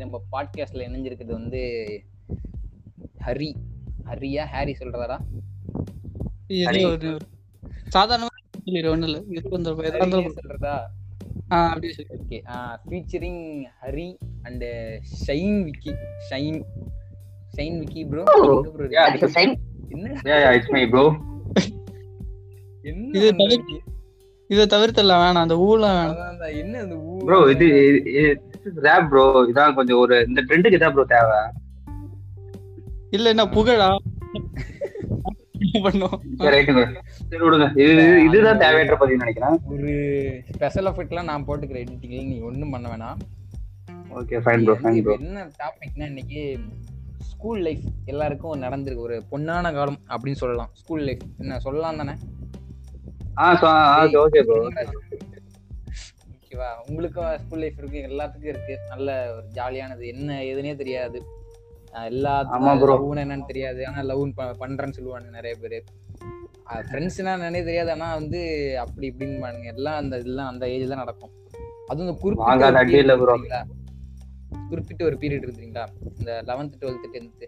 இன்னைக்கு நம்ம பாட்காஸ்ட்ல இணைஞ்சிருக்கிறது வந்து ஹரி. ஹரியா? ஹாரி ஒரு சாதாரணமா சொல்றதா? ஆ, அப்படியே சொல்லு. Okay. Featuring Hari and Shine Vicky. Shine. Shine Vicky bro bro. என்ன Yeah, yeah, it's me, bro. என்ன இது தவிர்த்தலாம் வேணாம். அந்த ஊலாம் வேணாம். என்ன அந்த ஊ Bro, இது ரேப் ப்ரோ இதான் கொஞ்சம் ஒரு இந்த ட்ரெண்டுக்கு இதான் ப்ரோ தேவை. இல்ல என்ன புகழா? இதுதான் தேவையற்ற பதிவு நினைக்கிறேன். ஒரு ஸ்பெஷல் எஃபெக்ட்லாம் நான் போட்டுக்கிறேன் எடிட்டிங்ல நீ ஒண்ணும் பண்ண வேணாம். Okay fine bro fine bro என்ன டாபிக்னா இன்னைக்கு ஸ்கூல் லைஃப் எல்லாருக்கும் நடந்திருக்கு. ஒரு பொன்னான காலம் அப்படின்னு சொல்லலாம். ஸ்கூல் லைஃப் என்ன சொல்லலாம் தானே? ஆ ஓகே ப்ரோ ஓகேவா? உங்களுக்கும் ஸ்கூல் லைஃப் இருக்கு எல்லாத்துக்கும் இருக்கு. நல்ல ஒரு ஜாலியானது என்ன எதுனே தெரியாது. எல்லா. லவ்னு என்னன்னு தெரியாது. ஆனா லவ் பண்றேன்னு சொல்லுவாங்க நிறைய பேரு. ஃப்ரெண்ட்ஸ்னா என்னன்னே தெரியாது. ஆனா வந்து அப்படி இப்படின்னு பாருங்க. எல்லாம் அந்த இதெல்லாம் அந்த ஏஜ் தான் நடக்கும். அதுவும் இந்த குறிப்பிட்ட? குறிப்பிட்ட ஒரு பீரியட் இருக்குங்களா இந்த லெவன்த் டுவெல்த் டென்த்து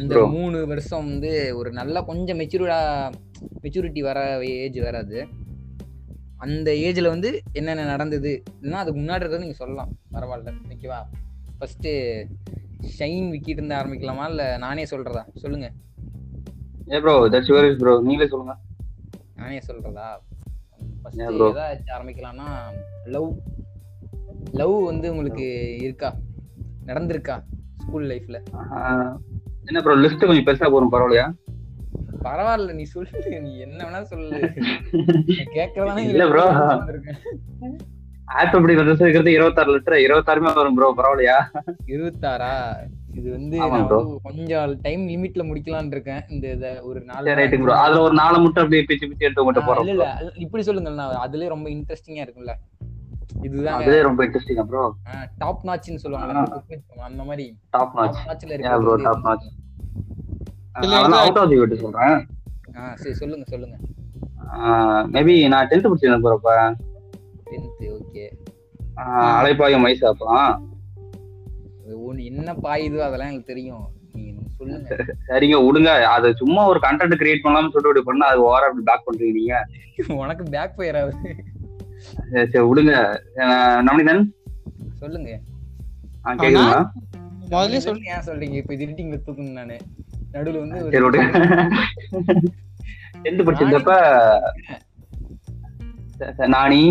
இந்த மூணு வருஷம் வந்து ஒரு நல்ல கொஞ்சம் மெச்சூர்டா மெச்சூரிட்டி வர ஏஜ் வராது. அந்த ஏஜ்ல வந்து என்னென்ன நடந்தது? இல்லைன்னா அதுக்கு முன்னாடி இருக்கிறது நீங்க சொல்லலாம். பரவாயில்ல. ஓகேவா ஃபர்ஸ்ட் ஷைன் விக்கிட்டு இருந்து ஆரம்பிக்கலாமா? இல்ல நானே சொல்றதா? சொல்லுங்க. ஏ ப்ரோ தட்ஸ் யுவர் ப்ரோ நீங்களே சொல்லுங்க. நானே சொல்றதா? Bro. ஏதாச்சும் ஆரம்பிக்கலாம்னா லவ் லவ் வந்து உங்களுக்கு இருக்கா? நடந்திருக்கா? ஸ்கூல் லைஃப்ல என்ன ப்ரோ லிஸ்ட் கொஞ்சம் பெருசா போறோம் பரவாயில்லையா? பரவாயில்ல நீ சொல்லு. நீ என்ன வேணா சொல்லு. கேக்குறதானே இல்ல bro. வந்திருக்கேன். ஆல்பபடி வந்து இருக்கிறது இருபத்தாறு லிட்டர் இருபத்தாறுமே வரும் ப்ரோ பரவாயில்லையா? இருபத்தாறா? இது வந்து கொஞ்சம் டைம் லிமிட்ல முடிக்கலாம்னு இருக்கேன். இந்த இத ஒரு நாலு ரைட்டுங்க ப்ரோ அதுல ஒரு நாலு மட்டும் அப்படியே பிச்சு பிச்சு எடுத்து ஆ, போறோம் இல்ல இல்ல. இப்படி சொல்லுங்க அதுலயே ரொம்ப இன்ட்ரெஸ்டிங்கா இருக்கும்ல. இதுதான் அதுவே ரொம்ப இன்ட்ரெஸ்டிங்கா ப்ரோ டாப் நாட்ச்னு சொல்லுவாங்க அந்த மாதிரி. டாப் நாச் டாப் நாட்ச்ல இருக்கு. இல்ல, அதெல்லாம் இது- அவுட் ஆஃப் தி வீட்டு சொல்றேன். ஆ சரி சொல்லுங்க சொல்லுங்க. மேபி நான் டென்த் படிச்சிருந்தேன் போறப்ப டென்த் ஓகே அலைப்பாயும் வயசு அப்பலாம் ஒன்னு என்ன பாயுதோ அதெல்லாம் எனக்கு தெரியும். நீங்க சொல்லுங்க. சரிங்க விடுங்க. அது சும்மா ஒரு கண்டென்ட் கிரியேட் பண்ணலாம்னு சொல்லிட்டு இப்படி பண்ணா அது ஓர அப்படி பேக் பண்றீங்க நீங்க. உனக்கு பேக் ஃபயர் ஆகுது. சரி, சரி விடுங்க. நவனிதன் சொல்லுங்க. கேக்குதுங்களா? முதல்ல சொல்லு ஏன் சொல்றீங்க? இப்ப எடிட்டிங்ல தூக்கணும் நானு. நடுவுல வந்து டென்த் படிச்சிருந்தப்ப நானி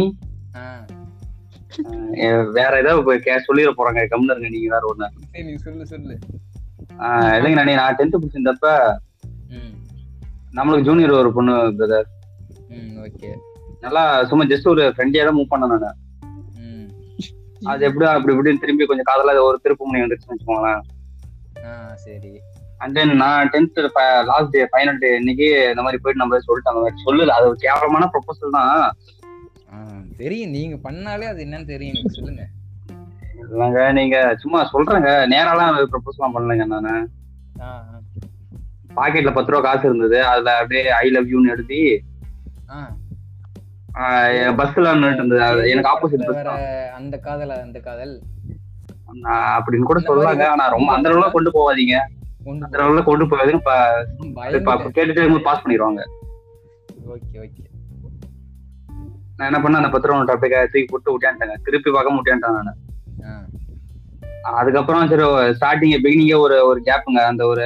வேற ஏதாவது சொல்லிட போறாங்க கம்முன்னு இருங்க நீங்க வேற ஒண்ணு. சொல்லு சொல்லு. ஆஹ், இல்லைங்க நானி நான் டென்த் படிச்சிருந்தப்ப நம்மளுக்கு ஜூனியர் ஒரு பொண்ணு பிரதர் ஓகே. நல்லா சும்மா ஜஸ்ட் ஒரு ஃப்ரெண்டியா தான் மூவ் பண்ணேன் நான். அது எப்படி அப்படி இப்படின்னு திரும்பி கொஞ்சம் காதல ஒரு திருப்பு முனை வந்துருச்சுன்னு வச்சுக்கோங்களேன். சரி. அண்ட் தென் நான் tenth last day final day இன்னைக்கு இந்த மாதிரி போயிட்டு நம்ம சொல்லிட்டாங்க. சொல்லல. அது ஒரு கேவலமான ப்ரொபோசல் தான். தெரியும். நீங்க பண்ணாலே அது என்னன்னு தெரியும். சொல்லுங்க. இல்லைங்க நீங்க சும்மா சொல்றேங்க. நேராலாம் ப்ரொபோஸ்லாம் பண்ணலைங்க நானு. பாக்கெட்ல பத்து ரூபா காசு இருந்தது. அதுல அப்படியே ஐ லவ் யூன்னு எழுதி பஸ்ல இருந்தது. அது எனக்கு ஆப்போசிட் பஸ் அந்த காதல் அந்த காதல். அப்படின்னு கூட சொல்லாங்க. ஆனா ரொம்ப அந்த அளவுலாம் கொண்டு போகாதீங்க. கொண்டு அளவுலாம் கொண்டு அப்ப கேட்டுட்டு இருக்கும்போது பாஸ் பண்ணிடுவாங்க. Okay okay. நான் என்ன பண்ணேன் அந்த பத்து நோட்டை அப்படியே தூக்கி போட்டு விட்டியான்ட்டாங்க திருப்பி பார்க்க விட்டியான்ட்டேன் நான். அதுக்கப்புறம் சரி ஸ்டார்டிங் பிகினிங்கே ஒரு ஒரு கேப்புங்க அந்த ஒரு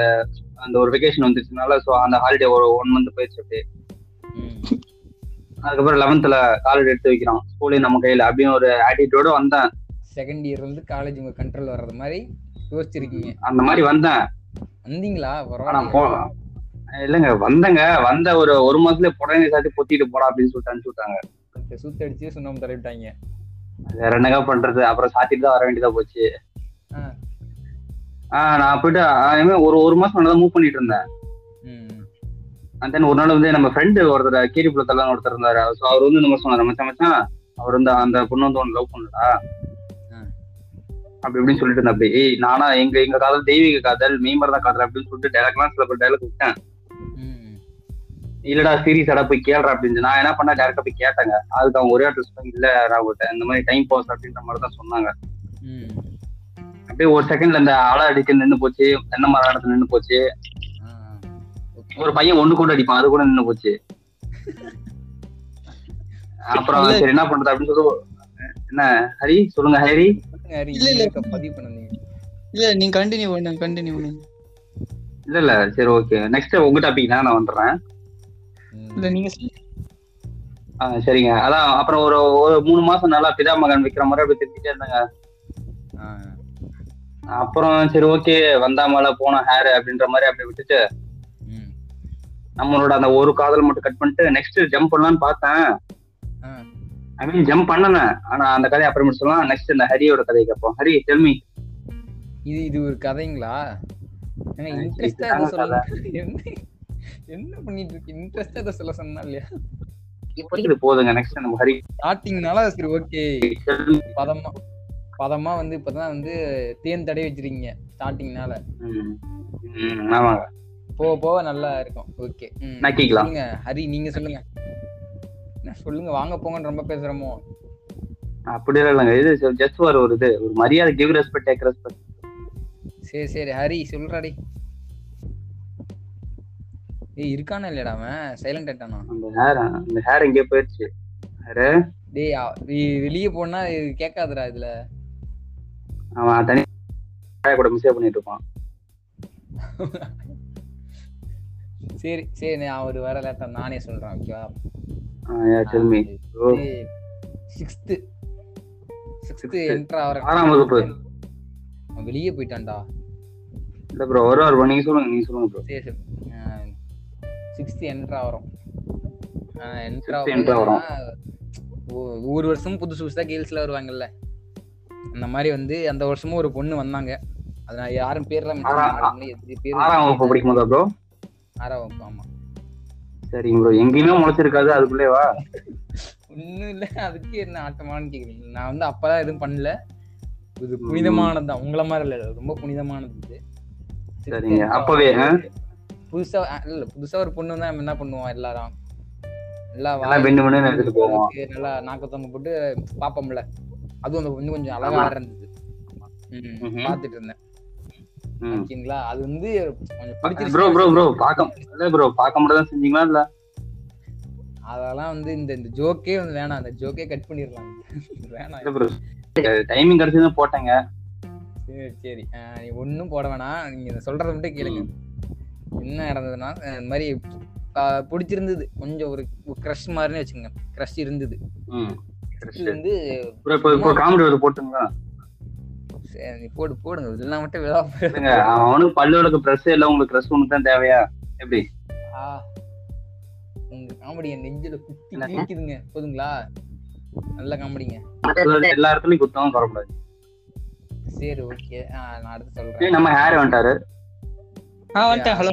அந்த ஒரு வெக்கேஷன் வந்துச்சுனால ஸோ அந்த ஹாலிடே ஒரு ஒன் மந்த் போயிடுச்சு அப்படியே. அதுக்கப்புறம் லெவன்த்ல காலேஜ் எடுத்து வைக்கிறோம். ஸ்கூலே நம்ம கையில அப்படின்னு ஒரு ஆட்டிடியூட வந்தேன். செகண்ட் இயர்ல இருந்து காலேஜ் உங்க கண்ட்ரோல் வர்றது மாதிரி யோசிச்சிருக்கீங்க. அந்த மாதிரி வந்தேன். வந்தீங்களா? இல்லைங்க வந்தேங்க. வந்த ஒரு ஒரு மாசத்துல புடவை சாத்தி பொத்திட்டு போடா அப்படின்னு சொல்லிட்டு அனுப்பிச்சு விட்டாங்க. சுத்தடிச்சு சுண்ணம் தடவிட்டாங்க வேற என்னங்க பண்றது? அப்புறம் சாத்திட்டு தான் வர வேண்டியதா போச்சு. ஆஹ் நான் போயிட்டு ஒரு ஒரு மாசம் நல்லா மூவ் பண்ணிட்டு இருந்தேன். அண்ட் தென் ஒரு நாள் வந்து நம்ம ஃப்ரெண்டு ஒருத்தர் கீரிப்புலத்தெல்லாம் ஒருத்தர் இருந்தாரு. ஸோ அவர் வந்து மாதிரி சொன்னார். மச்சான் மச்சான் அவர் வந்து அந்த பொண்ணு வந்து ஒன்று லவ் பண்ணுடா ஆ. அப்படி இப்படின்னு சொல்லிட்டு இருந்தேன் அப்படி ஏய் நானா எங்க எங்க காதல் தெய்வீக காதல் மெய்மர் தான் காதல் அப்படின்னு சொல்லிட்டு டைலாக்லாம் சில பேர் டைலாக் விட்டேன். இல்லடா சீரியஸாடா போய் கேள்றா அப்படின்னு நான் என்ன பண்ண டேரக்டா போய் கேட்டாங்க. அதுக்கு அவங்க ஒரே அட்ரஸ் இல்ல ராகுட்ட இந்த மாதிரி டைம் பாஸ் அப்படின்ற மாதிரி தான் சொன்னாங்க. அப்படியே ஒரு செகண்ட்ல இந்த அலை அடிக்க நின்னு போச்சு. தென்னை மரம் இடத்துல நின்னு போச்சு. ஒரு பையன் ஒண்ணு கூட அடிப்பான். அது கூட நின்னு போச்சு. அப்புறம். சரி என்ன பண்றது அப்படின்னு சொல்லி என்ன ஹரி சொல்லுங்க ஹரி, இல்ல, இல்ல. நீங்க பதிவு பண்ணுங்க இல்ல நீங்க கண்டினியூ பண்ணுங்க கண்டினியூ பண்ணுங்க இல்ல இல்ல சரி ஓகே நெக்ஸ்ட் உங்க டாபிக் தான் நான் வந்துடுறேன். இல்ல நீங்க. ஆ, சரிங்க அதான் அப்புறம் ஒரு ஒரு மூணு மாசம் நல்லா பிதா மகன் விக்கிற மாதிரி அப்படி திட்டிட்டே இருந்தாங்க ஆ, அப்புறம் சரி ஓகே வந்தா மேல போன ஹேர் அப்படின்ற மாதிரி அப்படி விட்டுட்டு ம். நம்மளோட அந்த ஒரு காதல் மட்டும் கட் பண்ணிட்டு நெக்ஸ்ட் ஜம்ப் பண்ணலாம்னு பார்த்தேன் ஆ. ஐ மீன் ஜம்ப் பண்ணனேன் ஆனா அந்த கதையை அப்புறம் சொல்லலாம். நெக்ஸ்ட் இந்த ஹரியோட கதையை கேட்போம். ஹரி டெல்மி இது இது ஒரு கதைங்களா? இன்ட்ரெஸ்டா சொல்ல என்ன பண்ணிட்டு இருக்கு இன்ட்ரெஸ்டா எதை சொல்ல சொன்னா இல்லையா? இப்போதைக்கு இது போதுங்க. நெக்ஸ்ட் நம்ம ஹரி ஸ்டார்டிங்னால சரி ஓகே. பதமா பதமா வந்து இப்பதான் வந்து தேன் தடவி வச்சிருக்கீங்க ஸ்டார்டிங்னால ஆமாங்க. போக போக நல்லா இருக்கும். ஓகே. சொல்லுங்க ஹரி நீங்க சொல்லுங்க. சொல்லுங்க வாங்க போங்கன்னு ரொம்ப பேசுறோமோ? அப்படி இல்லைங்க. இது ஜஸ்ட் ஒரு ஒரு இது. ஒரு மரியாதை கிவ் ரெஸ்பெக்ட் டேக் ரெஸ்பெக்ட் சரி சரி. ஹரி சொல்றாடி. ஏய் இருக்கானா இல்லையாடா அவன்? சைலண்ட் ஆயிட்டானா அந்த ஹேர் அந்த ஹேர் எங்கேயோ போயிடுச்சு. ஹேர் டேய் நீ- வெளிய போனா இது கேட்காதுடா இதுல. அவன் தனி கூட மிஸ்ஸே பண்ணிட்டு இருப்பான். சரி சரி நான் அவர் வர லேட்டா நானே சொல்றேன் ஓகேவா சிக்ஸ்த்து. என்ட்ரா ஆகிற ஆறாம் வகுப்பு. அவன் வெளியே போயிட்டான்டா. இல்ல ப்ரோ வருவார் bro. நீங்க சொல்லுங்க நீங்க சொல்லுங்க ப்ரோ சரி சரி. சிக்ஸ்த்து என்ட்ரா வரும் என்ட்ரா வரும். ஒவ்வொரு வருஷமும் புதுசு புதுசா கேர்ள்ஸ்ல வருவாங்கல்ல. அந்த மாதிரி வந்து அந்த வருஷமும் ஒரு பொண்ணு வந்தாங்க. அது நான் யாரும் பேர்லாம் ஆறாம் வகுப்பு படிக்கும் போதா ப்ரோ ஆறாம் வகுப்பு ஆமா. சரிங்க ப்ரோ எங்கேயுமே முளைச்சிருக்காது அதுக்குள்ளே வா. ஒண்ணும் இல்ல அதுக்கு என்ன ஆட்டமான்னு கேக்குறீங்க. நான் வந்து அப்பதான் எதுவும் பண்ணல. இது புனிதமானதுதான். உங்கள மாதிரி இல்ல ரொம்ப புனிதமானது இது. சரிங்க. அப்பவே? புதுசா இல்ல புதுசா ஒரு பொண்ணு வந்தா என்ன பண்ணுவோம் எல்லாரும்? நல்லா நாக்கத்தவங்க போட்டு பாப்போம்ல. அதுவும் அந்த பொண்ணு கொஞ்சம் அழகா. இருந்தது. பாத்துட்டு இருந்தேன். ஓகேங்களா? அது வந்து கொஞ்சம். ப்ரோ ப்ரோ ப்ரோ பார்க்க இல்ல ப்ரோ பார்க்க மட்டும் தான் செஞ்சீங்களா இல்ல? அதெல்லாம் வந்து இந்த இந்த ஜோக்கே வந்து வேணாம். அந்த ஜோக்கே கட் பண்ணிடலாம். வேணாம். இல்ல ப்ரோ டைமிங் கிடைச்சது போட்டேங்க. சரி சரி. நீ ஒண்ணும் போட வேணாம். நீங்க இதை சொல்றத மட்டும் கேளுங்க. என்ன நடந்ததுன்னா இந்த மாதிரி பிடிச்சிருந்தது. கொஞ்சம் ஒரு க்ரஷ் மாதிரின்னு வச்சுங்க க்ரஷ் இருந்தது. வந்து இப்போ காமெடி போட்டுங்களா சரி, நீ போடு போடுங்க. இதெல்லாம் மட்டும் விழா இல்லைங்க அவனுக்கு பல்லு விளக்கு ப்ரெஸ் இல்ல உங்களுக்கு ட்ரெஸ் ஒன்று தான் தேவையா? எப்படி? ஆ. உங்க காமெடி என் நெஞ்சில குத்தி என்ன? கிழிக்குதுங்க போதுங்களா? நல்ல காமெடிங்க எல்லா இடத்துலயும் குத்தவும் வரக்கூடாது. சரி ஓகே நான் அடுத்து சொல்றேன். நம்ம ஹேர் வந்துட்டாரு. ஆ வந்துட்டேன். ஹலோ.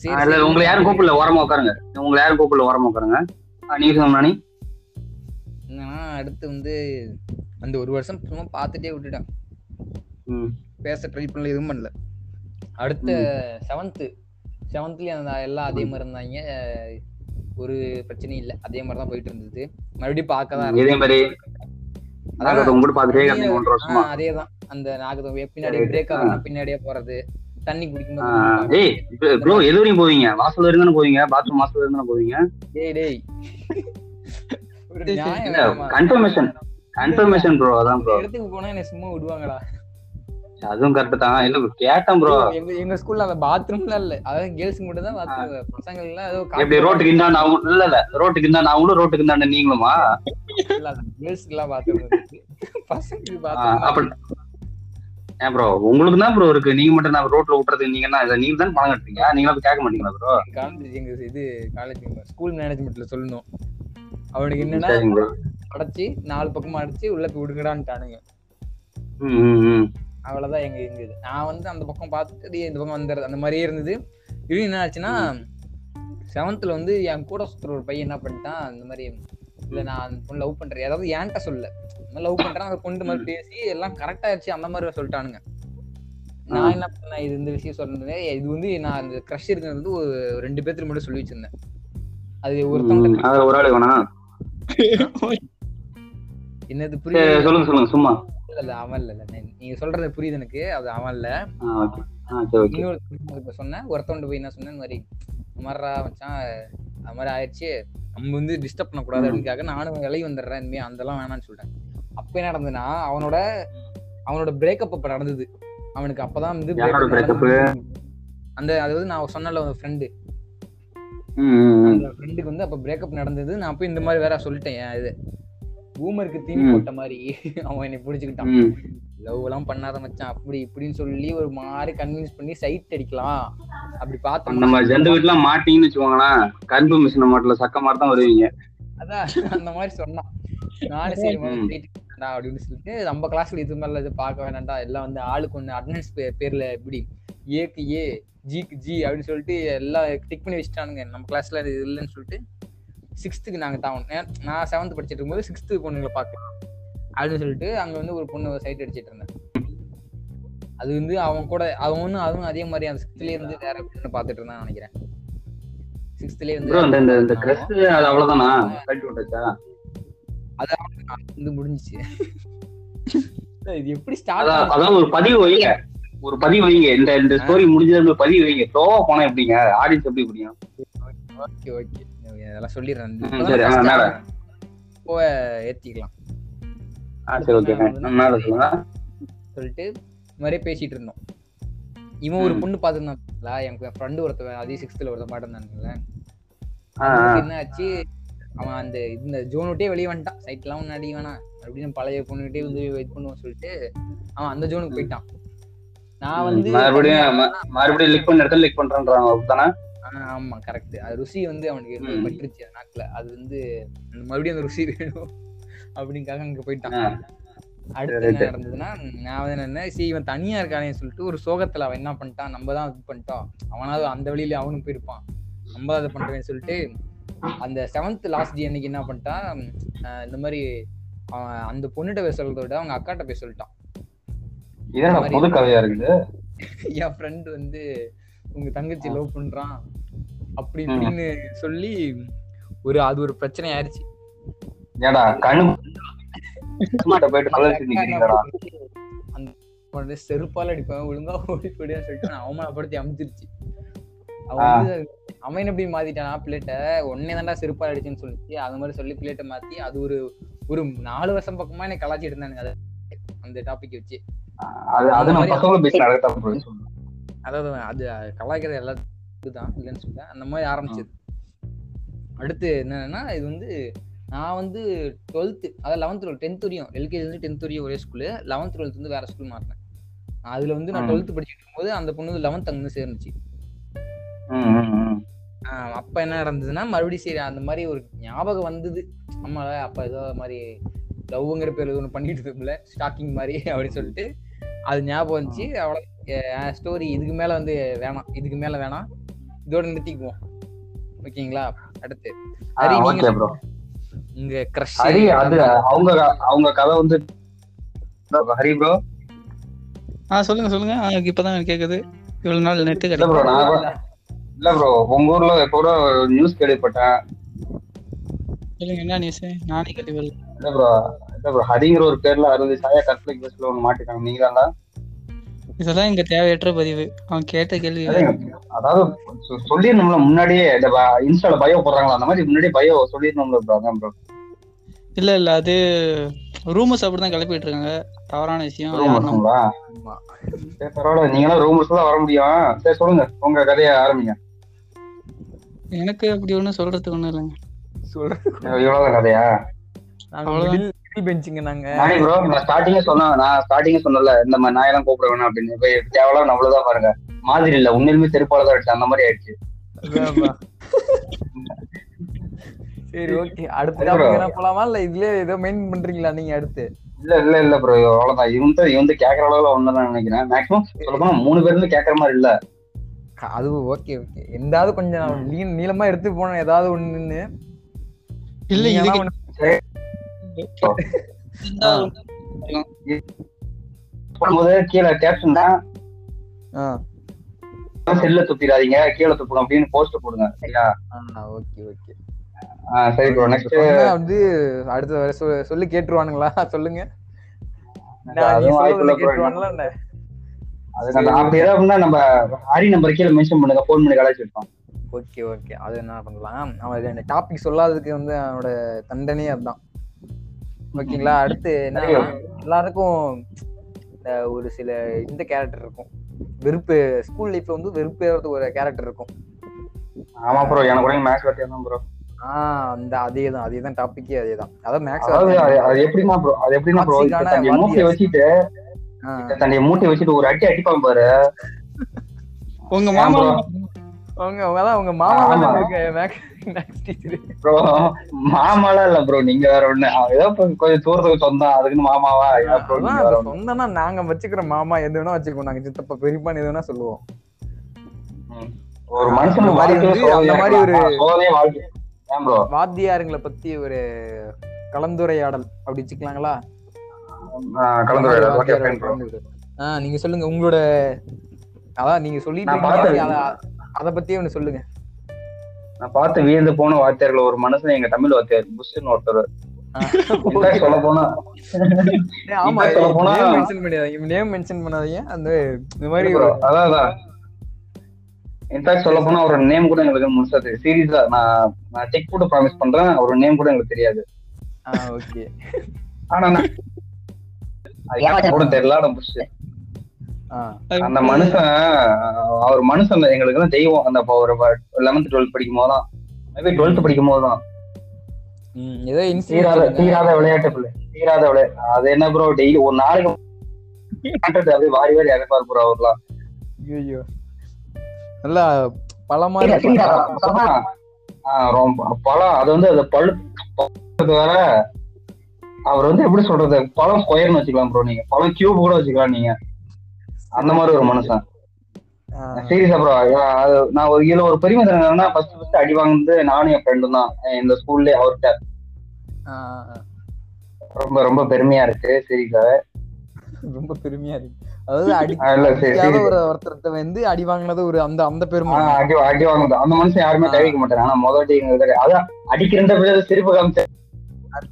சரி, உங்களை யாரும் கூப்பிடல. ஓரமா உட்காருங்க. உங்களை யாரும் கூப்பிடல. ஓரமா உட்காருங்க. நீங்க சொன்ன நானி. என்னன்னா அடுத்து வந்து அந்த ஒரு வருஷம் சும்மா பார்த்துட்டே விட்டுட்டேன். பேச ட்ரை பண்ணல எதுவும் பண்ணல. அடுத்த செவன்த்து செவன்த்லயும் அந்த எல்லாம் அதே மாதிரி இருந்தாங்க ஒரு பிரச்சனையும் இல்லை அதே மாதிரி தான் போயிட்டு இருந்தது. மறுபடியும் பார்க்க தான் இதே மாதிரி. அதே தான் அந்த நாகதம் பின்னாடி பிரேக் ஆ. ஆகணும் பின்னாடியே போறது தண்ணி குடிக்கும்போது ப்ரோ எது வரையும் போவீங்க? வாசல் தானே போவீங்க? பாத்ரூம் வாசல் தானே போவீங்க? டேய் டேய். இல்ல? கன்ஃபர்மேஷன் கன்ஃபர்மேஷன் ப்ரோ அதான் ப்ரோ இடத்துக்கு போனா என்ன சும்மா விடுவாங்களா அதுவும் கரெக்ட் தான். இல்ல கேட்டேன் ப்ரோ எங்க ஸ்கூல்ல அந்த பாத்ரூம்ல இல்ல. அதாவது கேர்ள்ஸ் மட்டும் தான் பாத்ரூம் பசங்க எல்லாம் ஏதோ எப்படி ரோட்டுக்கு இந்தாண்ட அவங்க இல்ல இல்ல. ரோட்டுக்கு இந்தாண்ட அவங்களும் ரோட்டுக்கு இந்தாண்ட நீங்களுமா? கேர்ள்ஸ்க்கு எல்லாம் பாத்ரூம் பசங்களுக்கு பாத்ரூம் அப்படி ஏன் ப்ரோ உங்களுக்கு தான் ப்ரோ இருக்கு. நீங்க மட்டும் நான் ரோட்ல விட்டுறதுக்கு நீங்க இதை நீங்க தான் பணம் கட்டுறீங்க? நீங்க அப்ப கேட்க மாட்டீங்களா ப்ரோ காலேஜ் எங்க இது காலேஜ் ஸ்கூல் மேனேஜ்மெண்ட்ல சொல்லணும். அவனுக்கு என்னன்னா அடைச்சு நாலு பக்கமா அடிச்சு உள்ள போய் விடுங்கடான்ட்டானுங்க. அவ்வளவுதான் எங்க இது நான் வந்து அந்த பக்கம் பார்த்துட்டு இந்த பக்கம் வந்துடுறது அந்த மாதிரியே இருந்தது. இது என்ன ஆச்சுன்னா செவன்த்ல வந்து என் கூட சுத்துற ஒரு பையன் என்ன பண்ணிட்டான் இந்த மாதிரி இல்ல நான் அந்த பொண்ணு லவ் பண்றேன். அதாவது என்கிட்ட சொல்ல லவ் பண்றேன் அந்த பொண்ணு மாதிரி பேசி எல்லாம் கரெக்ட் ஆயிடுச்சு அந்த மாதிரி சொல்லிட்டானுங்க. நான் என்ன பண்ணேன் இது இந்த விஷயம் சொன்னேன் இது வந்து நான் அந்த க்ரஷ் இருக்கிறது வந்து ஒரு ரெண்டு பேர்த்துக்கு மட்டும் சொல்லி வச்சிருந்தேன். அது ஒருத்தவங்க அது ஒரு ஆளு வேணா என்னது புரியல சொல்லுங்க சொல்லுங்க சும்மா. இல்ல அவன் இல்ல நீங்க சொல்றது புரியுது எனக்கு. அது அவன் இல்ல. இன்னொரு சொன்னேன். ஒருத்தவன்ட்டு போய் என்ன சொன்னேன் இந்த மாதிரி மாதிரிடா மச்சான் அது மாதிரி ஆயிடுச்சு. நம்ம வந்து டிஸ்டர்ப் பண்ணக்கூடாது ம். அப்படின்னுக்காக நானும் விலகி வந்துடுறேன் இனிமே அதெல்லாம் வேணாம்னு சொல்லிட்டேன். அப்ப என்ன நடந்ததுன்னா அவனோட அவனோட பிரேக்கப் அப்ப நடந்தது. அவனுக்கு அப்பதான் வந்து. அந்த அதாவது நான் சொன்னல ஒரு ஃப்ரெண்டு ஃப்ரெண்டுக்கு வந்து அப்ப பிரேக்கப் நடந்தது. நான் போய் இந்த மாதிரி வேற சொல்லிட்டேன் இது. பூமருக்கு தீனி. போட்ட மாதிரி. அவன் என்னை பிடிச்சுக்கிட்டான். லவ் எல்லாம் பண்ணாத மச்சான். அப்படி இப்படின்னு சொல்லி ஒரு மாதிரி கன்வின்ஸ் பண்ணி சைட் அடிக்கலாம். அப்படி பார்த்தோம் மாதிரி ஜெண்டு வீட்டுலாம் மாட்டீங்கன்னு வச்சுக்கோங்களேன். கரும்பு மிஷின் மாட்டல சக்க மாதிரி தான் வருவீங்க. அதான் அந்த மாதிரி சொன்னான். நானும் சரி அப்படின்னு சொல்லிட்டு நம்ம கிளாஸ்ல இது மாதிரிலாம் இது பார்க்க வேணாம்டா. எல்லாம் வந்து ஆளுக்கு ஒண்ணு அட்டண்டன்ஸ் பேர்ல எப்படி ஏக்கு ஏ ஜிக்கு ஜி அப்படின்னு சொல்லிட்டு எல்லாம் டிக் பண்ணி வச்சுட்டானுங்க. நம்ம கிளாஸ்ல இது இல்லைன்னு சொல்லிட்டு சிக்ஸ்த்துக்கு நாங்க டவுன் நான் செவன்த் படிச்சிட்டு இருக்கும்போது சிக்ஸ்த்து பொண்ணுங்களை பார்க்கலாம் அப்படின்னு சொல்லிட்டு அங்க வந்து ஒரு பொண்ணு சைட் அடிச்சிட்டு இருந்தேன் அது வந்து அவன் கூட அவன் ஒன்றும் அதுவும் அதே மாதிரி அந்த சிக்ஸ்த்லயே இருந்து வேற பொண்ணு பார்த்துட்டு இருந்தான்னு நினைக்கிறேன். சிக்ஸ்த்லயே ப்ரோ இந்த இந்த வந்து கிரஸ் அது கட்டி விட்டாச்சா வந்து முடிஞ்சுச்சு இது எப்படி ஸ்டார்ட் அதான் ஒரு பதிவு வைங்க. ஒரு பதிவு வைங்க. இந்த இந்த ஸ்டோரி முடிஞ்சது பதிவு வைங்க. ஸ்லோவா போனா எப்படிங்க? ஆடியன்ஸ் எப்படி புரியும் ஓகே ஓகே. அதெல்லாம் சொல்லிடுறேன். போக ஏத்திக்கலாம். ஆ சரி ஓகே. மேல சொல்லுங்க. சொல்லிட்டு இந்த பேசிட்டு இருந்தோம். இவன் ஒரு. பொண்ணு பார்த்துருந்தான்ல எனக்கு ஃப்ரெண்டு ஒருத்தவன் அதே சிக்ஸ்த்ல ஒருத்தன் ஆ. என்ன ஆச்சு? அவன் அந்த இந்த ஜோன் விட்டே வெளியே வந்துட்டான். சைட்லாம் முன்னாடி வேணாம். அப்படின்னு பழைய பொண்ணுகிட்டே வந்து வெயிட் பண்ணுவோம் சொல்லிட்டு அவன் அந்த ஜோனுக்கு போயிட்டான். நான் வந்து மறுபடியும் மறுபடியும் லிக் பண்ண இடத்துல லிக் பண்றேன்றாங்க அப்படித்தானே ஆ, ஆமா கரெக்ட் அது ருசி வந்து அவனுக்கு. பட்டுருச்சு நாக்குல. அது வந்து மறுபடியும் அந்த ருசி வேணும் அப்படிங்காக அங்க போயிட்டான். அடுத்து என்ன. நடந்ததுன்னா நான் வந்து என்ன சரி இவன் தனியா இருக்கானே சொல்லிட்டு ஒரு சோகத்துல அவன் என்ன பண்ணிட்டான் நம்ம தான் இது பண்ணிட்டோம். அவனாவது அந்த வழியில அவனும் போயிருப்பான். நம்ம அதை பண்றேன்னு சொல்லிட்டு அந்த செவன்த் லாஸ்ட் டே அன்னைக்கு என்ன பண்ணிட்டான் இந்த மாதிரி அந்த பொண்ணுகிட்ட பேச சொல்றத விட அவங்க அக்காட்ட பேச சொல்லிட்டான். இதோட புது கதையா இருக்குது. என் ஃப்ரெண்ட் வந்து உங்க தங்கச்சி. லவ் பண்றான். அப்படி. இப்படின்னு சொல்லி ஒரு அது ஒரு பிரச்சனை ஆயிருச்சு ஏடா கண்ணு அந்த செருப்பால அடிப்பேன் ஒழுங்கா ஓடி போடியான்னு சொல்லிட்டு அவமானப்படுத்தி அமுச்சிருச்சு. அவன் அவன் எப்படி மாத்திட்டானா பிளேட்ட? உடனே தான்டா செருப்பால் அடிச்சுன்னு சொல்லிச்சு அது மாதிரி சொல்லி பிளேட்டை மாத்தி அது ஒரு ஒரு நாலு வருஷம் பக்கமா எனக்கு கலாச்சிட்டு இருந்தானுங்க அதை அந்த டாபிக் வச்சு. அது அது நம்ம பசங்களும் பேசி நடக்கத்தான். அதாவது அது கலாய்க்கிறது எல்லா இதுதான் இல்லைன்னு சொல்ல அந்த மாதிரி ஆரம்பிச்சது. அடுத்து என்னன்னா இது வந்து நான் வந்து டுவெல்த்து அதாவது லெவன்த் டுவெல்த் டென்த் வரையும் எல்கேஜி வந்து டென்த் வரையும் ஒரே ஸ்கூலு லெவன்த் டுவெல்த் வந்து வேற ஸ்கூல் மாறினேன் அதுல வந்து நான் ம். டுவெல்த் படிச்சுட்டு இருக்கும்போது அந்த பொண்ணு வந்து லெவன்த் அங்கே சேர்ந்துச்சு. அப்ப என்ன நடந்ததுன்னா மறுபடியும் சரி அந்த மாதிரி ஒரு ஞாபகம் வந்தது. ஆமால அப்ப ஏதோ மாதிரி லவ்ங்கிற பேர்ல ஒன்று பண்ணிட்டு இருக்கோம்ல ஸ்டாக்கிங் மாதிரி அப்படின்னு சொல்லிட்டு அது ஞாபகம் வந்துச்சு. அவ்வளோ ஸ்டோரி இதுக்கு மேல வந்து வேணாம். இதுக்கு மேல வேணாம். இதோட நிறுத்திக்குவோம். ஓகேங்களா? அடுத்து. ஹரி. உங்க க்ரஷ் ஹரி அது அவங்க அவங்க கதை வந்து ஹரி ப்ரோ ஆ சொல்லுங்க சொல்லுங்க. ஆ, இப்பதான் எனக்கு கேக்குது. இவ்வளவு நாள் நெட்டு இல்ல ப்ரோ நான் இல்ல. ப்ரோ உங்க ஊர்ல கூட நியூஸ் கேள்விப்பட்டேன். சொல்லுங்க என்ன நியூஸ் நானே கேள்வி இல்ல ப்ரோ ப்ரோ ஹரிங்கிற ஒரு பேர்ல அறுபது சாயா கற்பனை கேஸ்ல ஒண்ணு மாட்டிட்டாங்க நீங்க தான்டா இதெல்லாம் இங்க தேவையற்ற பதிவு. அவன் கேட்ட கேள்வி. அதாவது சொல்லிடணும்ல முன்னாடியே இந்த இன்ஸ்டால பயோ போடுறாங்களா? அந்த மாதிரி முன்னாடியே பயோ சொல்லிடணும்ல ப்ரோ இல்ல இல்ல அது ரூமர்ஸ் அப்படிதான் கிளப்பிட்டு இருக்காங்க தவறான விஷயம். சரி பரவாயில்ல நீங்களாம் ரூமர்ஸ் தான் வர முடியும். சரி சொல்லுங்க உங்க கதையை ஆரம்பிங்க. எனக்கு அப்படி ஒண்ணும் சொல்றதுக்கு ஒண்ணும் இல்லைங்க. சொல்றேன் இவ்வளவுதான் கதையா? பெஞ்சுங்க நாங்க? நானே ப்ரோ நான் ஸ்டார்டிங்கே சொன்னேன். நான் ஸ்டார்டிங்கே சொன்னல இந்த மாதிரி நாயெல்லாம் கூப்பிட வேணாம் அப்படின்னு. இப்ப தேவையில்லாம் நம்மளதான் பாருங்க. மாதிரி இல்ல உண்மையிலுமே செருப்பால தான் அடிச்சு அந்த மாதிரி ஆயிடுச்சு. சரி ஓகே அடுத்த போலாமா? இல்ல இதுலயே ஏதோ மெயின் பண்றீங்களா நீங்க அடுத்து? இல்ல இல்ல இல்ல ப்ரோ அவ்வளவுதான். இவன் தான் இவன் வந்து கேக்குற அளவுல ஒண்ணுதான் நினைக்கிறேன். மேக்ஸிமம் சொல்ல போனா மூணு பேர் இருந்து கேக்குற மாதிரி இல்ல. அது ஓகே ஓகே எந்தாவது கொஞ்சம் நீளமா எடுத்து போனேன் ஏதாவது ஒண்ணுன்னு. இல்ல போகும்போது கீழே கேப்ஷன் தான் ஆ, செல்ல துப்பிடாதீங்க கீழே துப்பணும் அப்படின்னு போஸ்ட் போடுங்க சரியா? Okay okay. சரி ப்ரோ நெக்ஸ்ட் வந்து அடுத்த வர சொல்லி கேட்டுருவானுங்களா? சொல்லுங்க. அப்படி ஏதாவது நம்ம ஹரி நம்பர் கீழே மென்ஷன் பண்ணுங்க ஃபோன் பண்ணி கலாச்சி இருப்போம் ஓகே ஓகே. அது என்ன பண்ணலாம்? அவன் இந்த டாபிக் சொல்லாததுக்கு வந்து அவனோட தண்டனையே அதுதான். ஓகேங்களா? அடுத்து என்ன எல்லாருக்கும் ஒரு சில இந்த கேரக்டர் இருக்கும். வெறுப்பு ஸ்கூல் லைஃப்ல வந்து வெறுப்பு ஏறது ஒரு கேரக்டர் இருக்கும். ஆமா ப்ரோ எனக்கு கூட மேக்ஸ் வாத்தியம் தான் ப்ரோ ஆஹ் அந்த அதே தான் அதே தான் டாபிக்கே அதே தான் அதாவது அதாவது அது மேக்ஸ் அது எப்படின்னா ப்ரோ அது எப்படின்னா ப்ரோ மூட்டையை வாத்தியார். வச்சுட்டு தன்னுடைய மூட்டையை வச்சுட்டு ஒரு அடி அடிப்பான் பாரு. உங்க மாமா அவங்க அதான் அவங்க மாமா மாமாலாம் இல்ல ப்ரோ நீங்க வேற ஒண்ணு. ஏதோ கொஞ்சம் தூரத்துக்கு சொந்தம் அதுக்குன்னு மாமாவா? சொந்தம்னா நாங்க வச்சுக்கிற மாமா எது வேணா வச்சுக்கோ நாங்க சித்தப்பா பெரியப்பான்னு எது வேணா சொல்லுவோம். ஒரு மனுஷனுக்கு அந்த மாதிரி ஒரு- வாத்தியாருங்களை பத்தி ஒரு கலந்துரையாடல் அப்படி வச்சுக்கலாங்களா? கலந்துரையாடல். நீங்க சொல்லுங்க. உங்களோட அதான் நீங்க சொல்லிட்டு. அத- பத்தியே ஒண்ணு சொல்லுங்க. நான் பார்த்து வியந்து போன வாத்தியார்கள் ஒரு மனுஷன் எங்க தமிழ் வாத்தியார் புஷ்ன்னு ஒருத்தர் சொல்ல போனா? ஆமா சொல்ல போனா- மென்ஷன் பண்ணாதீங்க நேம் மென்ஷன் பண்ணாதீங்க. அந்த இந்த மாதிரி அதான் அதான். இன்ஃபேக்ட் சொல்ல போனா அவரோட நேம் கூட எங்களுக்கு முழுசா தெரியும் சீரியஸா நான் நான் செக் போட்டு ப்ராமிஸ் பண்றேன் அவரோட நேம் கூட எங்களுக்கு தெரியாது. ஓகே. ஆனா நான் எனக்கு கூட தெரியல ஆனா புஷ் அந்த மனுஷன் அவர் மனுஷன் எங்களுக்கு தான் தெய்வம். அந்த ஒரு லெவன்த் டுவெல்த் படிக்கும் போதுதான் மேபி டுவெல்த் படிக்கும் போதுதான் ஏதோ தீராத தீராத விளையாட்டு பிள்ளை. தீராத விளையாட்டு அது என்ன ப்ரோ டெய்லி ஒரு நாளைக்கு அப்படியே வாரி வாரி இறப்பார் ப்ரோ அவர்லாம். ஐயோ நல்லா பழமா? ரொம்ப பழம். அது வந்து அது பழு பழுத்தது வேற அவர் வந்து எப்படி சொல்றது? பழம் ஸ்கொயர்னு வச்சுக்கலாம் ப்ரோ நீங்க. பழம் கியூப் கூட வச்சுக்கலாம் நீங்க. அந்த மாதிரி ஒரு மனுஷன் சீரியஸா ப்ரோ அது நான் ஒரு இதுல ஒரு பெருமை என்னன்னா ஃபர்ஸ்ட் ஃபர்ஸ்ட் அடி வாங்குனது நானும் என் ஃப்ரெண்டும் தான். இந்த ஸ்கூல்ல அவர்கிட்ட. ரொம்ப ரொம்ப பெருமையா இருக்கு சீரியஸா ரொம்ப பெருமையா இருக்கு. அதாவது அடி சரி சரி ஒரு ஒருத்தர்ட்ட வந்து அடி வாங்கினது ஒரு அந்த அந்த பெருமை. அடி அடி வாங்குது அந்த மனுஷன் யாருமே தவிக்க மாட்டாங்க ஆனா முதல் அடி. அதான் அடிக்கிறன்ற பேர் சிரிப்பு காமிச்சு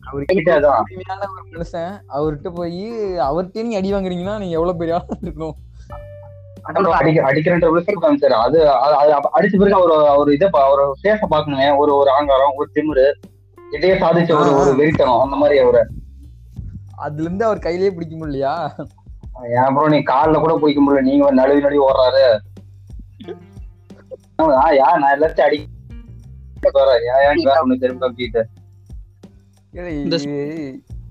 அவருக்கு அதான். உரிமையான ஒரு மனுஷன். அவர்கிட்ட போய் அவர்கிட்ட நீங்க அடி வாங்குறீங்கன்னா நீங்க எவ்வளவு பெரிய ஆளா இருக்கணும்? அப்புறம் அடிக்க அடிக்கிறன்ற பேர் சிரிப்பு காமிச்சாரு அது அடிச்ச பிறகு அவர் அவர் இதை பா- அவர் ஃபேஸ பாக்கணுங்க ஒரு ஒரு ஆங்காரம் ஒரு திமிரு இதையே சாதிச்ச ஒரு ஒரு வெறித்தனம் அந்த மாதிரி அவரு. அதுல இருந்து அவர் கையிலேயே பிடிக்க முடியலையா? ஏன் ப்ரோ நீ கால்ல கூட பிடிக்க முடியல. நீங்க வந்து நழுவி நழுவி ஓடுறாரு. ஆ, யா நான் எல்லாத்தையும் அடி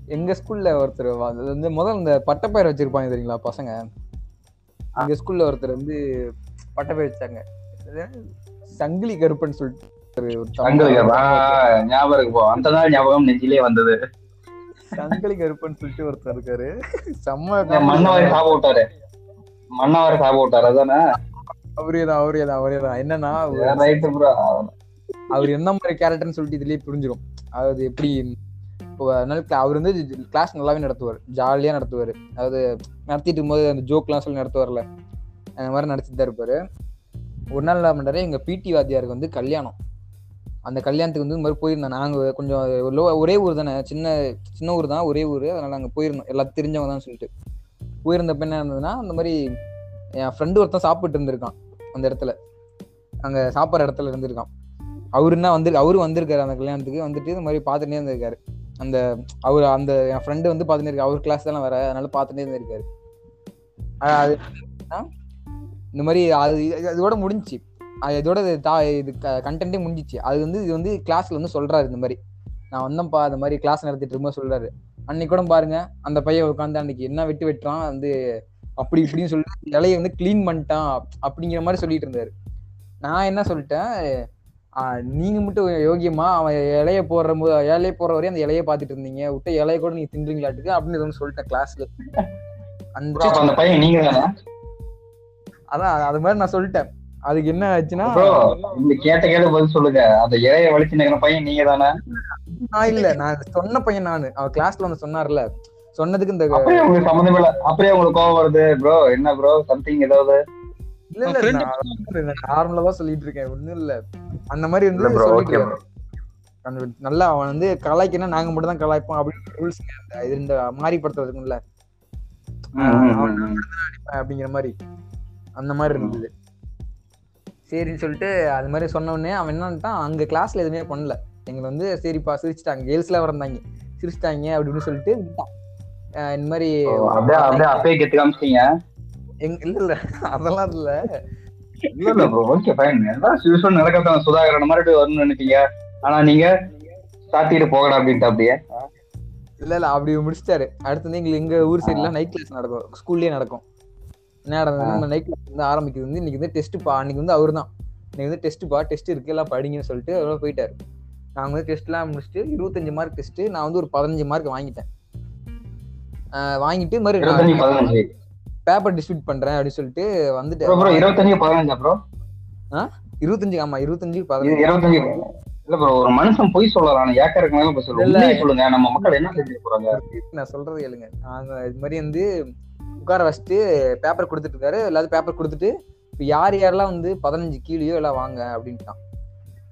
எங்க ஸ்கூல்ல ஒருத்தர் வந்து முதல்ல இந்த பட்டப்பெயர் வச்சிருப்பாங்க தெரியுங்களா பசங்க? எங்க ஸ்கூல்ல ஒருத்தர் வந்து பட்டப்பெயர் வச்சாங்க அது சங்கிலி கருப்பன். சொல்லிட்டு ஞாபகம் அந்த நாள் ஞாபகம் நெஞ்சிலே வந்தது. சங்கிலி கருப்பன் சொல்லிட்டு ஒருத்தர் இருக்காரு. செம்ம மன்னவாரி சாப விட்டாரு. மன்னவாரி சாப விட்டாரு அதானே? அவரே தான் அவரே தான் அவரே தான். என்னன்னா அவர் என்ன மாதிரி கேரக்டர்னு சொல்லிட்டு இதுலயே புரிஞ்சிடும் அதாவது எப்படி அதனால அவர் வந்து கிளாஸ் நல்லாவே நடத்துவார். ஜாலியாக நடத்துவார். அதாவது நடத்திட்டு இருக்கும்போது அந்த ஜோக்லாம் சொல்லி நடத்துவார்ல. அந்த மாதிரி நடத்திட்டு தான் இருப்பார். ஒரு நாள் என்ன பண்ணாரு எங்கள் பிடி வாத்தியாருக்கு வந்து கல்யாணம். அந்த கல்யாணத்துக்கு வந்து இந்த மாதிரி போயிருந்தோம் நாங்கள் கொஞ்சம் லோ- ஒரே ஊர் தானே. சின்ன சின்ன ஊர் தான் ஒரே ஊர். அதனால் நாங்கள் போயிருந்தோம். எல்லாத்தையும் தெரிஞ்சவங்க தான் சொல்லிட்டு. போயிருந்தப்ப என்ன இருந்ததுன்னா அந்த மாதிரி என் ஃப்ரெண்டு ஒருத்தன் சாப்பிட்டு இருந்திருக்கான் அந்த இடத்துல. அங்கே சாப்பிட்ற இடத்துல இருந்திருக்கான். அவருன்னா வந்து அவரும் வந்திருக்காரு அந்த கல்யாணத்துக்கு. வந்துட்டு இந்த மாதிரி பார்த்துட்டே இருந்திருக்காரு. அந்த அவர் அந்த என் ஃப்ரெண்டு வந்து பார்த்துட்டு இருக்காரு. அவர் கிளாஸ் தானே வர அதனால பார்த்துட்டே இருந்திருக்காரு அது இந்த மாதிரி அது இதோட முடிஞ்சுச்சு. அது இதோட இது தா இது கண்டென்ட்டே முடிஞ்சிச்சு. அது வந்து இது வந்து கிளாஸ்ல வந்து சொல்றாரு இந்த மாதிரி. நான் வந்தேன்ப்பா இந்த மாதிரி கிளாஸ் நடத்திட்டு இருக்கும்போது சொல்றாரு. அன்னைக்கு கூட பாருங்க அந்த பையன் உட்காந்து அன்னைக்கு என்ன வெட்டு வெட்டுறான் வந்து அப்படி இப்படின்னு சொல்லிட்டு இலையை வந்து க்ளீன் பண்ணிட்டான் அப்படிங்கிற மாதிரி சொல்லிட்டு இருந்தாரு. நான் என்ன சொல்லிட்டேன் நீங்க மட்டும் யோகியமா அவன் இலைய போடுற போது இலைய போடுற வரையும் அந்த இலைய பாத்துட்டு இருந்தீங்க. விட்ட இலைய கூட நீங்க தின்றீங்களாட்டுக்கு அப்படின்னு ஒண்ணு சொல்லிட்டேன் கிளாஸ்ல அந்த பையன் நீங்க தானே? அதான் அது மாதிரி நான் சொல்லிட்டேன். அதுக்கு என்ன ஆச்சுன்னா இந்த கேட்ட கேள்வி பதில் சொல்லுங்க. அந்த இறைய வலிச்சு பையன் நீங்க தானே? நான் இல்ல நான் சொன்ன பையன் நானு. அவன் கிளாஸ்ல வந்து சொன்னார்ல. சொன்னதுக்கு இந்த அப்படியே உங்களுக்கு சம்மந்தம் இல்ல. அப்படியே உங்களுக்கு கோவம் வருது. ப்ரோ என்ன ப்ரோ சம்திங் ஏதாவது? இல்ல இல்ல நார்மலா தான். சொல்லிட்டு இருக்கேன். ஒண்ணும் இல்ல. அந்த மாதிரி இருக்காரு. அந்த நல்லா அவன் வந்து கலாய்க்கனா நாங்க மட்டும் தான் கலாய்ப்போம் அப்படின்னு ரூல்ஸ் இது இந்த மாறிப்படுத்துறதுக்கும்ல. ம், ம், ம், ம். அப்படிங்கிற மாதிரி. அந்த மாதிரி இருந்தது. சரின்னு சொல்லிட்டு அது மாதிரி சொன்ன உடனே அவன் என்னன்ட்டான் அங்க கிளாஸ்ல எதுவுமே பண்ணல. எங்களை வந்து சரிப்பா சிரிச்சிட்டாங்க. கேர்ள்ஸ்லாம் வந்தாங்க சிரிச்சிட்டாங்க அப்படின்னு சொல்லிட்டு விட்டான். இந்த மாதிரி அப்படியே அப்படியே அப்பயே கெத்து காமிச்சிட்டீங்க? எங்க இல்ல இல்ல அதெல்லாம் இல்ல. இல்ல இல்ல ப்ரோ ஓகே ஃபைன் எல்லாம் யூஸ்வல் நடக்கத்தான் சுதாகரன் மாதிரி வரணும்னு நினைப்பீங்க. ஆனா நீங்க சாத்திட்டு போகடா அப்படின்ட்டு அப்படியே. இல்ல இல்ல அப்படி முடிச்சிட்டாரு. அடுத்து எங்களுக்கு எங்க ஊர் சைடுல நைட் கிளாஸ் நடக்கும். ஸ்கூல்லயே நடக்கும். என்ன நம்ம நைட் கிளாஸ் வந்து ஆரம்பிக்குது வந்து இன்னைக்கு வந்து டெஸ்ட் பா அன்னைக்கு வந்து அவரு தான் இன்னைக்கு வந்து டெஸ்ட் பா டெஸ்ட் இருக்கு எல்லாம் படிங்கன்னு சொல்லிட்டு அவர் போயிட்டாரு. நாங்க வந்து டெஸ்ட்லாம் முடிச்சுட்டு இருபத்தஞ்சு மார்க் டெஸ்ட் நான் வந்து ஒரு பதினஞ்சு மார்க் வாங்கிட்டேன். வாங்கிட்டு பதினஞ்சு. பேப்பர் டிஸ்ட்ரிபியூட் பண்றேன் அப்படின்னு சொல்லிட்டு ப்ரோ ப்ரோ வந்துட்டு இருபத்தஞ்சு பதினஞ்சா ப்ரோ இருபத்தஞ்சு ஆமா இருபத்தஞ்சு பதினஞ்சு. இருபத்தஞ்சு. இல்ல ப்ரோ ஒரு மனுஷன் பொய் சொல்லலாம். ஏக்கருக்கு மேல போய் சொல்லுங்க சொல்லுங்க. நம்ம மக்கள் என்ன செஞ்சு போறாங்க? நான் சொல்றது கேளுங்க. நாங்க இது மாதிரி வந்து உட்கார வச்சுட்டு பேப்பர் கொடுத்துட்டு இருக்காரு. எல்லாரும் பேப்பர் கொடுத்துட்டு இப்போ யார் யாரெல்லாம் வந்து பதினஞ்சு கீழேயோ எல்லாம் வாங்க அப்படின்ட்டான்.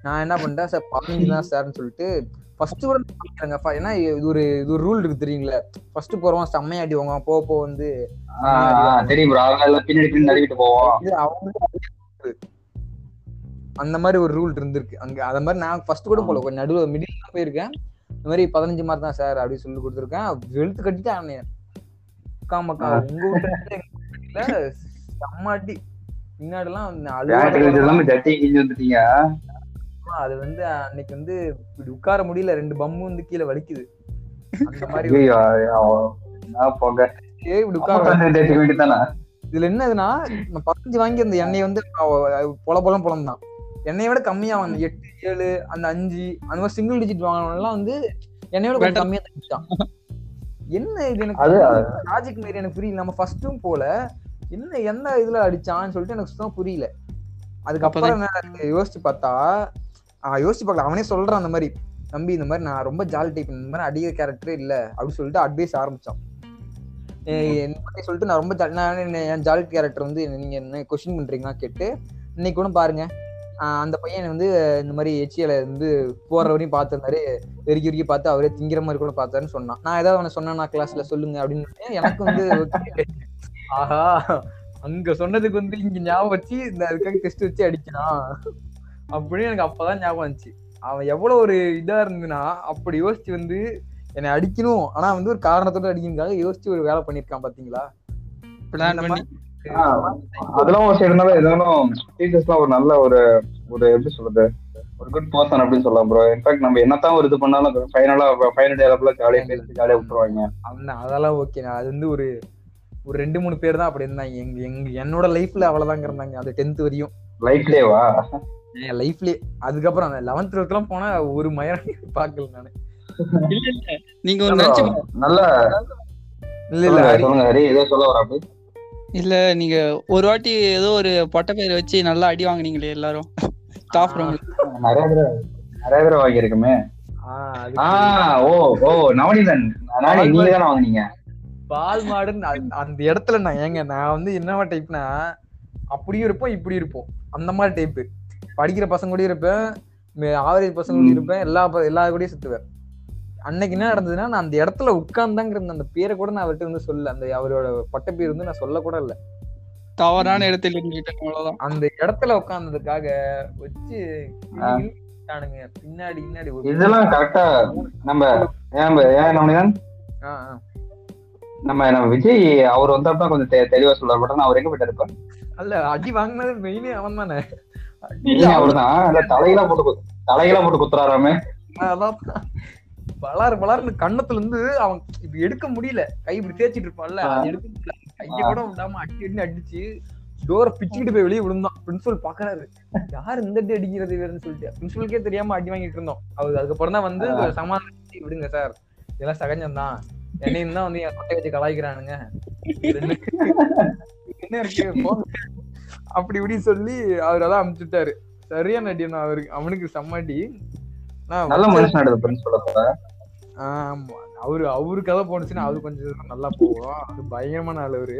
நான் என்ன பண்ணிட்டேன் சார் பதினஞ்சு தான் சார்னு சொல்லிட்டு ஃபர்ஸ்ட் பாக்குறாங்க. ஃப- ஏன்னா இது ஒரு இது ஒரு ரூல் இருக்கு தெரியுங்களா? ஃபர்ஸ்ட் போறவன் செம்மையா அடி வாங்க போக போக வந்து தெரியும் ப்ரோ எல்லாம் பின்னாடி பின்னாடி போவோம் அவங்க அந்த மாதிரி ஒரு ரூல் இருந்திருக்கு. அங்க அத மாதிரி நான் ஃபர்ஸ்ட் கூட போல. கொஞ்சம் நடுவு மிடில் தான் போயிருக்கேன். இந்த மாதிரி பதினஞ்சு மார்க் தான் சார் அப்படின்னு சொல்லி கொடுத்துருக்கேன். வெளுத்து கட்டிட்டு அவனே அக்கா மக்கா உங்க வீட்டுல செம்ம அடி. அழுவாத எல்லாமே வந்துட்டீங்க. அது வந்து அன்னைக்கு வந்து இப்படி உட்கார முடியல ரெண்டு பம்மு வந்து கீழே வலிக்குது. அந்த மாதிரி இப்படி உட்கார இதுல என்னதுன்னா பதினஞ்சு வாங்கி அந்த எண்ணெய் வந்து பொல பொலம் பொலம் தான் எண்ணெயை விட கம்மியா வாங்க எட்டு ஏழு அந்த அஞ்சு அந்த மாதிரி சிங்கிள் டிஜிட் வாங்கினவங்கலாம் வந்து எண்ணெயோட கொஞ்சம் Better. கம்மியா தந்துட்டான் என்ன இது எனக்கு அது லாஜிக் மாரி எனக்கு புரியல. நம்ம ஃபர்ஸ்ட்டும் போல என்ன எந்த இதுல அடிச்சான்னு சொல்லிட்டு எனக்கு சுத்தமா புரியல. அதுக்கப்புறம் யோசிச்சு பார்த்தா யோசிச்சு பார்க்கல அவனே சொல்றான் அந்த மாதிரி தம்பி இந்த மாதிரி நான் ரொம்ப ஜாலி டைப் இந்த மாதிரி அடிக்கிற கேரக்டரே இல்ல அப்படின்னு சொல்லிட்டு அட்வைஸ் ஆரம்பிச்சான். சொல்லிட்டு நான் ரொம்ப நான் என் ஜாலி கேரக்டர் வந்து நீங்க என்ன கொஸ்டின் பண்றீங்களா கேட்டு இன்னைக்கு கூட பாருங்க. அந்த பையன் வந்து இந்த மாதிரி எச்சியில வந்து போற வரையும் பார்த்திருந்தாரு வெறிக்கி வெறிக்கி பார்த்து அவரே திங்கிற மாதிரி கூட பார்த்தாருன்னு சொன்னான். நான் ஏதாவது அவனை சொன்னா கிளாஸ்ல சொல்லுங்க அப்படின்னு எனக்கு வந்து. ஆஹா அங்க சொன்னதுக்கு வந்து இங்க ஞாபகம் வச்சு இந்த அதுக்காக டெஸ்ட் வச்சு அடிக்கிறான். அப்படின்னு எனக்கு அப்பதான் ஞாபகம் வந்துச்சு. அவன் எவ்வளவு ஒரு இதா இருந்ததுன்னா அப்படி யோசிச்சு வந்து என்னை அடிக்கணும். ஆனா வந்து ஒரு காரணத்தோட அடிக்கணுக்காக யோசிச்சு ஒரு வேலை பண்ணிருக்கான் பாத்தீங்களா? அதெல்லாம் ஒரு சைடு இருந்தாலும் இருந்தாலும் டீச்சர்ஸ்லாம் ஒரு நல்ல ஒரு ஒரு எப்படி சொல்றது? ஒரு குட் பர்சன் அப்படின்னு சொல்லலாம் ப்ரோ இன்ஃபேக்ட் நம்ம என்னத்தான் ஒரு இது பண்ணாலும் ஃபைனலா ஃபைனல் டேலப்ல ஜாலியா பேசி ஜாலியா விட்டுருவாங்க. அதெல்லாம் ஓகே அது வந்து ஒரு ஒரு ரெண்டு மூணு பேர் தான் அப்படி இருந்தாங்க. எங்க எங்க என்னோட லைஃப்ல அவ்வளவுதாங்க இருந்தாங்க. அது டென்த் வரையும். லைஃப்லேவா என் லைஃப்லயே அதுக்கப்புறம் அந்த லெவன்த் டுவெல்த் எல்லாம் போனா ஒரு மயம் பாக்கல நானு. இல்ல இல்ல. நீங்க நல்ல இல்ல இல்ல சொல்லுங்க ஹரி, ஏதோ சொல்ல வர அப்படி இல்ல நீங்க ஒரு வாட்டி ஏதோ ஒரு பொட்டை பேர் வச்சு நல்லா அடி வாங்குனீங்களே எல்லாரும். ஸ்டாஃப் ரூம்ல நிறைய தடவை நிறைய ஆ, அது ஆ ஓ ஓ நவனிதன் நானே நீங்க தானே வாங்குனீங்க. பால் மாடுன்னு அந்த- அந்த இடத்துல நான் ஏங்க நான் வந்து என்னவா டைப்னா அப்படியும் இருப்போம் இப்படி இருப்போம். அந்த மாதிரி டைப்பு படிக்கிற பசங்க கூட இருப்பேன். ஆவரேஜ் பசங்க கூட. இருப்பேன். எல்லா எல்லா கூடயும் சுத்துவேன். அன்னைக்கு என்ன நடந்ததுன்னா நான் அந்த இடத்துல உட்கார்ந்தாங்கிற அந்த பேரை கூட நான் அவர்கிட்ட வந்து சொல்ல அந்த அவரோட பட்ட பேர் வந்து நான் சொல்ல கூட இல்ல. தவறான இடத்துல இருந்துட்டேன் அந்த இடத்துல உட்கார்ந்ததுக்காக வச்சு. பின்னாடி பின்னாடி இதெல்லாம் கரெக்டா நம்ம ஏன். நம்ம நம்ம விஜய் அவர் வந்தப்ப கொஞ்சம் தெளிவா சொல்ல பட் அவர் எங்க போயிட்டாரு இப்ப? அல்ல அடி வாங்கினது மெயினே அவன் தானே அவர் தான். தலையெல்லாம் போட்டு கு- தலையெல்லாம் போட்டு குத்துறாராமே. அதான் பலார் பலார்னு கண்ணத்துல இருந்து அவன் இப்படி எடுக்க முடியல. கை இப்படி தேய்ச்சிட்டு இருப்பான்ல. அது எடுக்க முடியல. கைய கூட விடாம அடி அடி அடிச்சு டோரை பிச்சுக்கிட்டு போய் வெளியே விழுந்தான். பிரின்சிபல் பாக்குறாரு. யார் இந்த அடி அடிக்கிறது வேறுன்னு சொல்லிட்டு. பிரின்சிபலுக்கே தெரியாம அடி வாங்கிட்டு இருந்தோம். அவர் அதுக்கப்புறம் தான் வந்து சமாதானம் விடுங்க சார். இதெல்லாம் சகஜம் தான். என்னையும் தான் வந்து என் கொட்டை வச்சு கலாய்க்கிறானுங்க. என்ன இருக்கு. அப்படி இப்படி சொல்லி அவர் அதான் அமுச்சுட்டாரு. சரியான அடி நான் அவருக்கு அவனுக்கு செம்ம அடி. நான் நல்ல மனுஷன் ஆமா. அவரு அவரு கதை போனுச்சுன்னா அவரு கொஞ்சம் நல்லா போகும். அது பயங்கரமான ஆள் அவரு.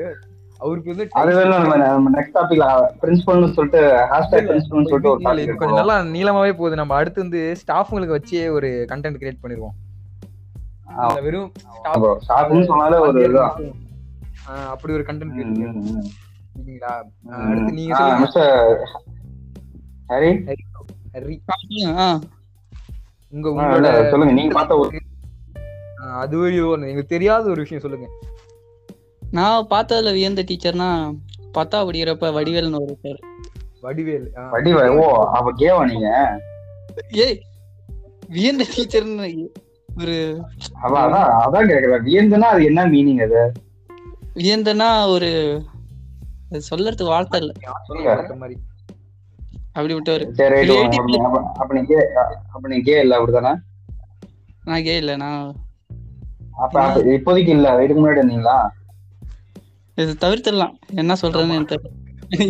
அவருக்கு வந்து அது வேணும் நம்ம நம்ம நெக்ஸ்ட் டாபிக்ல பிரின்சிபல்னு சொல்லிட்டு ஹேஷ்டாக் பிரின்சிபல்னு சொல்லிட்டு ஒரு இல்ல, இது டாபிக் கொஞ்சம் நல்லா நீளமாவே போகுது. நம்ம அடுத்து வந்து ஸ்டாஃப்ங்களுக்கு வச்சே ஒரு கண்டென்ட் கிரியேட் பண்ணிருவோம் வெறும் ஸ்டாஃப்னு சொன்னாலே ஒரு அப்படி ஒரு கண்டென்ட் ம், ம். அடுத்து நீங்க ஹரி? ஹரி. உங்க உங்களோட சொல்லுங்க. நீங்க பார்த்த ஒரு ஆஹ் அது ஒண்ணு எங்களுக்கு தெரியாத ஒரு விஷயம் சொல்லுங்க. நான் பார்த்ததுல வியந்த டீச்சர்னா பத்தா படிக்கிறப்ப வடிவேல்னு ஒரு சார் வடிவேல் ஆஹ் வடிவ ஓ அப்ப கேவா நீங்க? ஏய் வியந்த டீச்சர்னு ஒரு அவ அதான் அதான் கேக்குறேன் வியந்துனா அது என்ன மீனிங் அது? வியந்தனா ஒரு சொல்லறதுக்கு வார்த்தை இல்ல. சொல்லுங்க அப்படி விட்டவர். அப்ப நீ கே இல்ல அப்படிதானே நான் கே இல்ல நான் அப்ப இப்போதைக்கு இல்ல இதுக்கு முன்னாடி இருந்தீங்களா? இது தவிர்த்திடலாம். என்ன சொல்றதுன்னு எனக்கு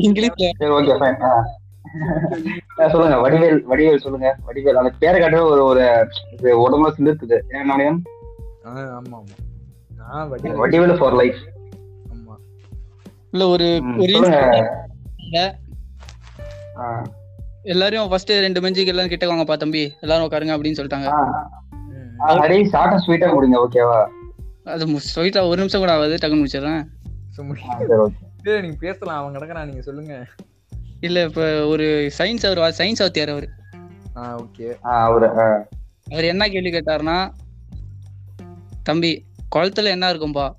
இங்கிலீஷ்ல. சரி ஓகே ஃபைன் சொல்லுங்க வடிவேல் வடிவேல் சொல்லுங்க. வடிவேல் அந்த பேரை காட்டவே ஒரு ஒரு இது உடம்புல நாணயம் ஆஹ் ஆமா ஆமா. நான் வடிவேல். வடிவேல் ஃபார் லைஃப் இல்ல ஒரு எல்லாரையும் ஃபர்ஸ்ட் ரெண்டு பெஞ்சுக்கு எல்லாம் கிட்ட வாங்கப்பா தம்பி. எல்லாரும் உட்காருங்க அப்படின்னு சொல்லிட்டாங்க. ஆ, ம். ஆ, ஹரி ஷார்ட் அண்ட் ஸ்வீட்டா கொடுங்க ஓகேவா அது ஸ்வீட்டா ஒரு நிமிஷம் கூட ஆகாது டக்குன்னு முடிச்சிடுறேன். நீங்க பேசலாம் அவன் கிடக்குறான் நீங்க சொல்லுங்க. இல்ல இப்ப ஒரு சயின்ஸ் அவர் சயின்ஸ் வாத்தியார் அவர். ஆஹ் ஓகே அவரு அவர் என்ன கேள்வி கேட்டாருன்னா தம்பி குளத்துல என்ன இருக்கும்பா?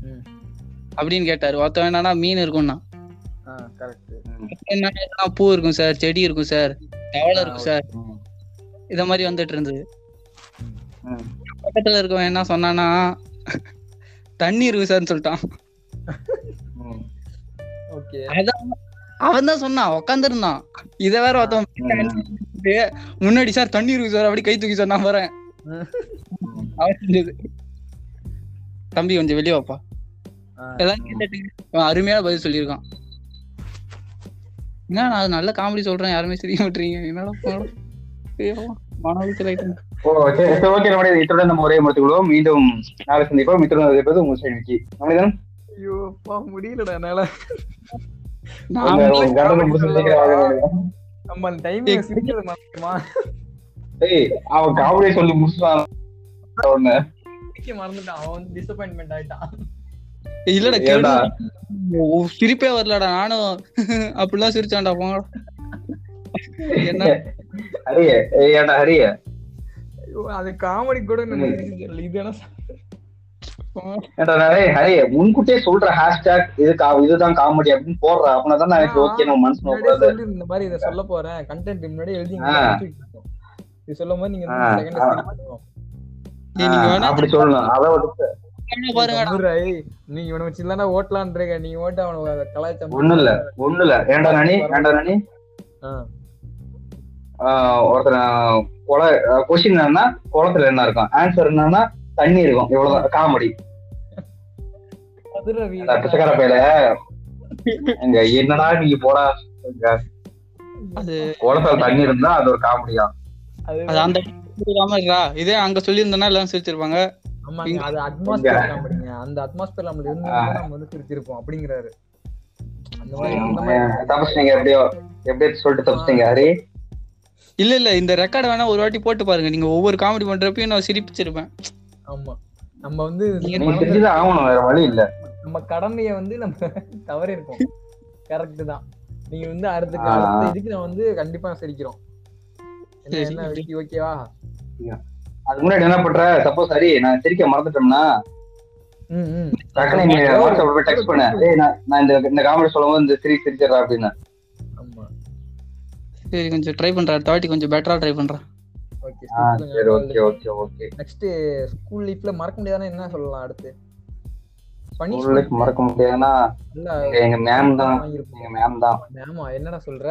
ம். அப்படின்னு கேட்டாரு. ஒருத்தன் என்னன்னா மீன் இருக்கும்னா. பூ இருக்கும் சார் செடி இருக்கும் சார் தவளை இருக்கும் சார். இத மாதிரி வந்துட்டு இருந்தது. பக்கத்துல இருக்கவன் என்ன சொன்னானா தண்ணி இருக்கு சார்னு சொல்லிட்டான் அவன் தான் சொன்னான் உட்காந்துருந்தான் இத வேற ஒருத்தன் முன்னாடி சார் தண்ணி இருக்கு சார் அப்படி கை தூக்கி சார் நான் வரேன் ம். அவன் செஞ்சது தம்பி கொஞ்சம் வெளியே வாப்பா. அருமையான பதில் சொல்லியிருக்கான். என்ன நான் நல்ல காமெடி சொல்றேன் யாருமே தெரிய மாட்டீங்க. என்னடா இத்துடன் நம்ம ஒரே மீண்டும் நாளை சந்திப்போம். இத்துடன் இருப்பது உங்கள் சைடு விக்கி. நம்மளிடம் ஐயோ அப்பா முடியலடா என்னால. நம்ம டைமிங் சிரிக்கிறது மறந்துமா ஏய் அவன் காமெடியை சொல்லி சிரிக்க மறந்துட்டான். அவன் டிசப்பாயின்மெண்ட் ஆயிட்டான். இல்லடா? கேடு சிரிப்பே வரலடா நானும் அப்படிலாம் சிரிச்சான்டா போங்க என்ன? ஹரிய ஏன்டா ஹரிய? அது காமெடி கூட. இது என்ன முன்கூட்டியே சொல்ற ஹேஷ்டேக் இது கா இதுதான் காமெடி அப்படின்னு போடுற. அப்படின்னா தான் எனக்கு ஓகே நம்ம மனசு இந்த மாதிரி இதை சொல்ல போறேன். கண்டென்ட் முன்னாடி எழுதி. இது சொல்லும் போது நீங்க அப்படி சொல்லணும் அதை நீங்க இவனை வச்சு இல்லன்னா ஓட்டலான்றீங்க. நீங்க ஓட்ட அவனை கலாய்ச்சா ஒண்ணு இல்ல ஒண்ணு இல்ல ஏன்டா நானி ஏன்டா நானி ஒருத்தர் குள கொஸ்டின் என்னன்னா குளத்துல என்ன இருக்கும்? ஆன்சர் என்னன்னா தண்ணி இருக்கும். இவ்வளவுதான். காமெடி. பிச்சைக்கார பையில? எங்க என்னடா நீங்க போடா? குளத்துல தண்ணி இருந்தா அது ஒரு காமெடியா? இருக்கா? இதே அங்க சொல்லியிருந்தனா எல்லாம் சிரிச்சிருப்பாங்க. ஆமாங்க அது அட்மாஸ்பியர் காமெடிங்க அந்த அட்மாஸ்பியர் நம்மள இருந்து நம்ம வந்து சிரிச்சிருப்போம் அப்படிங்கிறாரு. அந்த மாதிரி அந்த மாதிரி. தப்பிச்சிட்டீங்க எப்படியோ எப்படியோ சொல்லிட்டு தப்பிச்சிட்டீங்க ஹரி. இல்ல இல்ல இந்த ரெக்கார்ட் வேணா ஒரு வாட்டி போட்டு பாருங்க. நீங்க ஒவ்வொரு காமெடி பண்றப்பையும் நான் சிரிப்பிச்சிருப்பேன். ஆமா. நம்ம வந்து ஆகணும் வேற வழி இல்ல. நம்ம கடமையை வந்து நம்ம தவறி இருக்கோம் கரெக்ட் தான். நீங்க வந்து அடுத்த. அடுத்த இதுக்கு நான் வந்து கண்டிப்பா சிரிக்கிறோம். என்ன ஓகேவா? அதுக்கு முன்னாடி என்ன பண்ற? சப்போஸ் ஹரி நான் சிரிக்க மறந்துட்டோம்னா. ம் ம். டக்குனு வாட்ஸ்அப்ல போய் டெக்ஸ்ட் பண்ண. ஏய் நான் இந்த இந்த காமெடி சொல்லும்போது இந்த சிரி சிரிச்சிடறா அப்படின்னு. ஆமா. சரி கொஞ்சம் ட்ரை பண்றேன் அடுத்த கொஞ்சம் பெட்டரா ட்ரை பண்றேன் ஓகே சரி okay okay okay next school லைஃப்ல மறக்க முடியாதுன்னா என்ன சொல்லலாம் அடுத்து? மறக்க முடியாதுன்னா எங்க- மேம் தான். எங்க மேம் தான். மேமா என்னடா சொல்ற?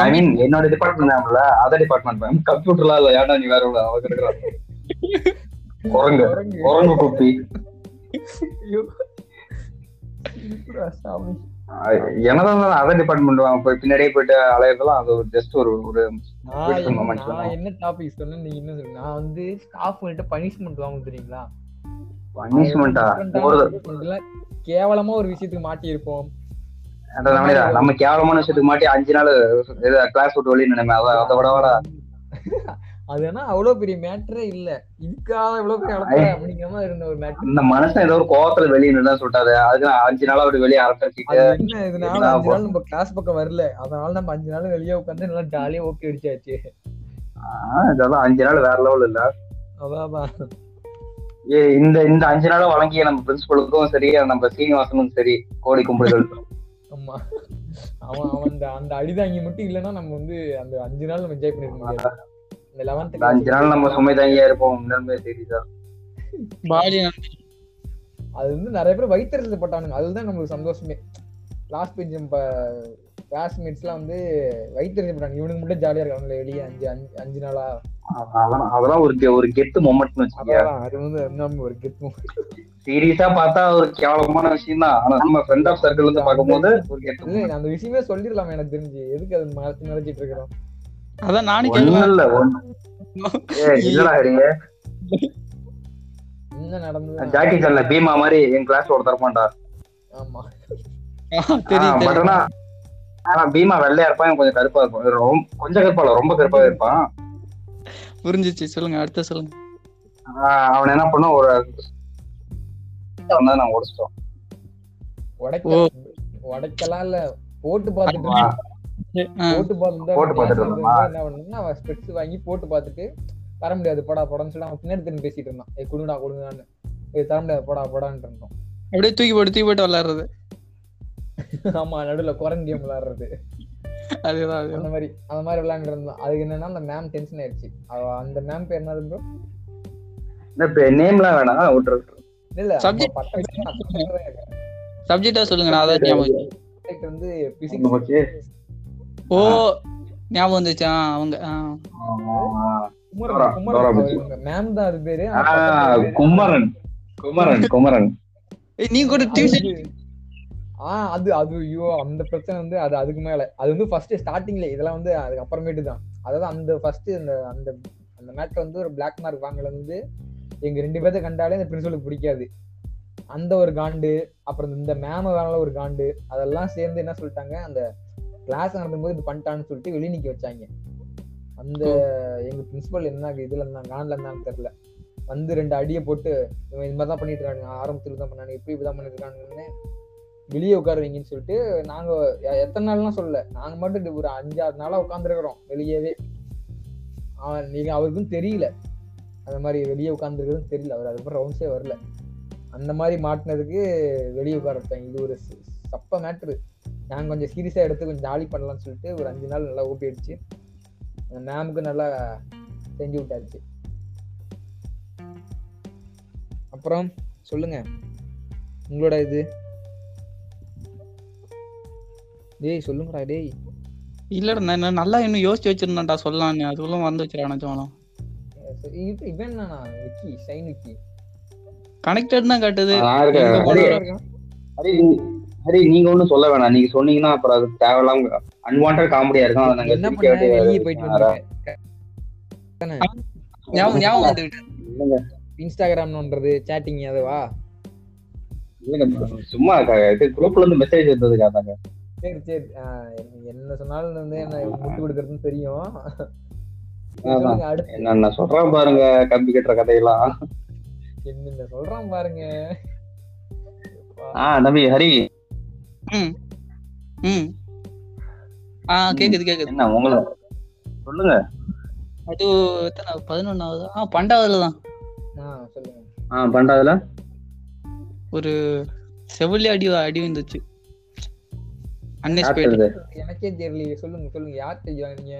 ஐ மீன் என்னோட டிபார்ட்மெண்ட் மேம்ல அதர் டிபார்ட்மெண்ட் மேம் கம்ப்யூட்டர்லாம் இல்ல ஏன்டா நீ வேற உள்ள அவ கிடக்குறா குரங்கு. குரங்கு. குப்பி. என்னதான் அதர் டிபார்ட்மெண்ட் போய் பின்னாடியே போயிட்டு அலையறதெல்லாம் அது ஒரு ஜஸ்ட் ஒரு ஒரு என்ன- டாபிக் சொன்னேன் நீங்க என்ன சொல்லுங்க நான் வந்து ஸ்டாஃப் கிட்ட பனிஷ்மெண்ட் வாங்க தெரியுங்களா? பனிஷ்மெண்டா கேவலமா ஒரு விஷயத்துக்கு மாட்டி இருப்போம் நம்ம கேவலமான விஷயத்துக்கு மாட்டி அஞ்சு நாள் கிளாஸ் விட்டு வெளியே நினைமே அதை அதை விட விட. அது ஆனா அவ்வளவு பெரிய மேட்டரே இல்ல. இதுக்காக இவ்வளவு பெரிய அப்படிங்கிற மாதிரி இருந்த ஒரு மேட்டர் இந்த மனுஷன் ஏதோ ஒரு கோவத்துல வெளியே நின்று சொல்லிட்டாரு. அதுக்கு அஞ்சு நாளா அவர் வெளியே அரட்டிட்டு என்ன இதனால அஞ்சு நாள் நம்ம கிளாஸ் பக்கம் வரல. அதனால நம்ம அஞ்சு நாள் வெளியே உட்காந்து நல்லா ஜாலியா ஓகே அடிச்சாச்சு. இதெல்லாம் அஞ்சு நாள் வேற லெவல் இல்ல. அதான் இந்த இந்த அஞ்சு நாளும் வழங்கிய நம்ம பிரின்சிபலுக்கும் சரி நம்ம சீனிவாசனுக்கும் சரி கோடி கும்பிடுகள் ஆமா. அவன் அவன் அந்த அந்த அடிதாங்கி மட்டும் இல்லைன்னா நம்ம வந்து அந்த அஞ்சு நாள் நம்ம என்ஜாய் பண்ணிருக்க முடியாது. இந்த லெவன்த் அஞ்சு நாள் நம்ம சுமை தாங்கியா இருப்போம். தெரியுதா? பாடி அது வந்து நிறைய பேர் வயிற்றுல போட்டானுங்க. அதுதான் நம்மளுக்கு சந்தோஷமே. லாஸ்ட் பெஞ்ச் நம்ம கிளாஸ்மேட்ஸ்லாம் வந்து வயிற்றுல போட்டாங்க இவனுக்கு மட்டும் ஜாலியா இருக்காங்க வெளியே அஞ்சு அஞ்சு அஞ்சு நாளா. அதெல்லாம் ஒரு ஒரு கெத்து மொமெண்ட்னு வச்சுக்கோங்க. அதான் அது வந்து ஒரு கெத்தும் சீரியஸா பார்த்தா ஒரு கேவலமான விஷயம் தான் ஆனா நம்ம ஃப்ரெண்ட் ஆஃப் சர்க்கிள் இருந்து பார்க்கும்போது ஒரு கெத்து அந்த விஷயமே சொல்லிடலாம் எனக்கு தெரிஞ்சு. எதுக்கு அது மறைச்சு மறைச்சிட்டு இருக்கிறோம்? அதான் நானும் ஒண்ணும் கேள்வி இல்ல இல்லடா என்ன நடந்தது? ஜாக்கி சான்ல பீமா மாதிரி என் கிளாஸ் ஒருத்தர் இருப்பான்டா. ஆமா. தெரியும் பட் தெரியும். ஆனா பீமா வெள்ளையா இருப்பான் கொஞ்சம் கருப்பா இருக்கும் ரொம்ப கொஞ்சம் கருப்பா இல்ல ரொம்ப கருப்பாவே இருப்பான். புரிஞ்சிச்சு. சொல்லுங்க அடுத்த சொல்லுங்க. அவன் என்ன பண்ணும் ஒரு நான் உடச்சிட்டோம். உடைக்க உடைக்கலாம் இல்ல போட்டு பார்த்துட்டு போட்டு பார்த்துட்டு போட்டு பார்த்துட்டு பண்ணா அவன் ஸ்பெட்ஸ் வாங்கி போட்டு பார்த்துட்டு தர முடியாது போடா சொல்லி அவன் பின்னாடி திரும்பி பேசிட்டு இருந்தான். ஏ குடுங்கடா குடுங்கடான்னு. தர முடியாது போடா போடான்னு இருந்தோம். அப்படியே தூக்கி போட்டு தூக்கி போட்டு விளையாடுறது ஆமா நடுவுல குரங்கு கேம் விளையாடுறது அதுதான் அந்த மாதிரி அந்த மாதிரி விளையாண்டு இருந்தோம். அதுக்கு என்னன்னா அந்த மேம் டென்ஷன் ஆயிடுச்சு. அந்த மேம் பேர் என்னது ப்ரோ இந்த நேம்லாம் வேணாம். விட்டுரு. இல்ல சப்ஜெக்டா சொல்லுங்க. நான் அதான் ஞாபகம். வந்து பிசிக்ஸ் போச்சு. ஓ ஞாபகம் வந்துச்சா? அவங்க மேம் தான் அது பேரு. குமரன். குமரன் குமரன். ஏய், நீ கூட டியூஷன் ஆஹ் அது அது ஐயோ அந்த பிரச்சனை வந்து அது அதுக்கு மேல. அது வந்து ஃபர்ஸ்ட் ஸ்டார்டிங்ல இதெல்லாம் வந்து அதுக்கு அப்புறமேட்டு தான். அதாவது அந்த ஃபர்ஸ்ட் அந்த அந்த அந்த மேட்ல வந்து ஒரு பிளாக் மார்க் வாங்கல வந்து எங்க ரெண்டு பேர்த்த கண்டாலே அந்த பிரின்சிபலுக்கு பிடிக்காது. அந்த ஒரு காண்டு அப்புறம் இந்த மேம வேணால ஒரு காண்டு அதெல்லாம் சேர்ந்து என்ன சொல்லிட்டாங்க அந்த கிளாஸ் நடந்தும்போது இது பண்ணிட்டான்னு சொல்லிட்டு வெளிய நிக்க வச்சாங்க. அந்த எங்க பிரின்சிபல் என்ன இதுல இருந்தாங்க காண்ட்ல இருந்தான்னு தெரியல. வந்து ரெண்டு அடியை போட்டு இவன் இந்த மாதிரி தான் பண்ணிட்டு இருக்காங்க ஆரம்பத்துல தான் பண்ணாங்க இப்படி இப்படிதான் பண்ணிட்டு இருக்காங்கன்னு வெளியே உட்காருவீங்கன்னு சொல்லிட்டு நாங்க எத்தனை நாள்லாம் சொல்லல. நாங்க மட்டும் இது ஒரு அஞ்சாறு நாளா உட்காந்துருக்கிறோம் வெளியவே. அவன் நீங்க அவருக்கும் தெரியல. அந்த மாதிரி வெளியே உட்காந்துருக்கிறதும் தெரியல. அவர் அதுக்கப்புறம் ரவுண்ட்ஸே வரல. அந்த மாதிரி மாட்டினதுக்கு வெளியே உட்கார வச்சாங்க இது ஒரு சப்ப மேட்ரு நாங்கள் கொஞ்சம் சீரியஸாக எடுத்து கொஞ்சம் ஜாலி பண்ணலாம்னு சொல்லிட்டு ஒரு அஞ்சு நாள் நல்லா ஊப்பி அடிச்சு அந்த மேமுக்கு நல்லா செஞ்சு விட்டாச்சு. அப்புறம் சொல்லுங்க. உங்களோட இது? டேய் சொல்லுங்கடா டேய். இல்லடா நான் நல்லா இன்னும் யோசிச்சு வச்சிருந்தேன்டா சொல்லலாம்னு அதுக்குள்ள வந்து வச்சிருக்கேன் இது இவன் என்னண்ணா விக்கி ஷைன் விக்கி? கனெக்டட் தான் காட்டுது. ஹரி நீங்க ஒண்ணும் சொல்ல வேணாம். நீங்க சொன்னீங்கன்னா அப்புறம் அது தேவையில்லாம அன்வான்ட் காமெடியா இருக்கும். அதை நாங்க போயிட்டு இன்ஸ்டாகிராம்ன்றது சேட்டிங் அதுவா இல்லைங்க, சும்மா இது குரூப்ல இருந்து மெசேஜ் இருந்ததுக்கு அதாங்க சரி சரி. என்ன- என்ன சொன்னாலும் வந்து என்ன முட்டு கொடுக்கறதுன்னு தெரியும். என்னென்ன சொல்றேன் பாருங்க கம்பி கட்டுற கதையெல்லாம். என்னென்ன சொல்றான் பாருங்க. ஆ தம்பி ஹரி. ம் ம். ஆ கேக்குது கேக்குது. என்ன உங்களை சொல்லுங்க. அது எத்தனை பதினொன்னாவது? ஆ பன்னெண்டாவதுல தான். ஆஹ் சொல்லுங்க. ஆ பண்டாதுல ஒரு செவிலி அடி அடி வந்துச்சு எனக்கே தெரியலையே. சொல்லுங்க சொல்லுங்க. யார் தெரியும் நீங்க?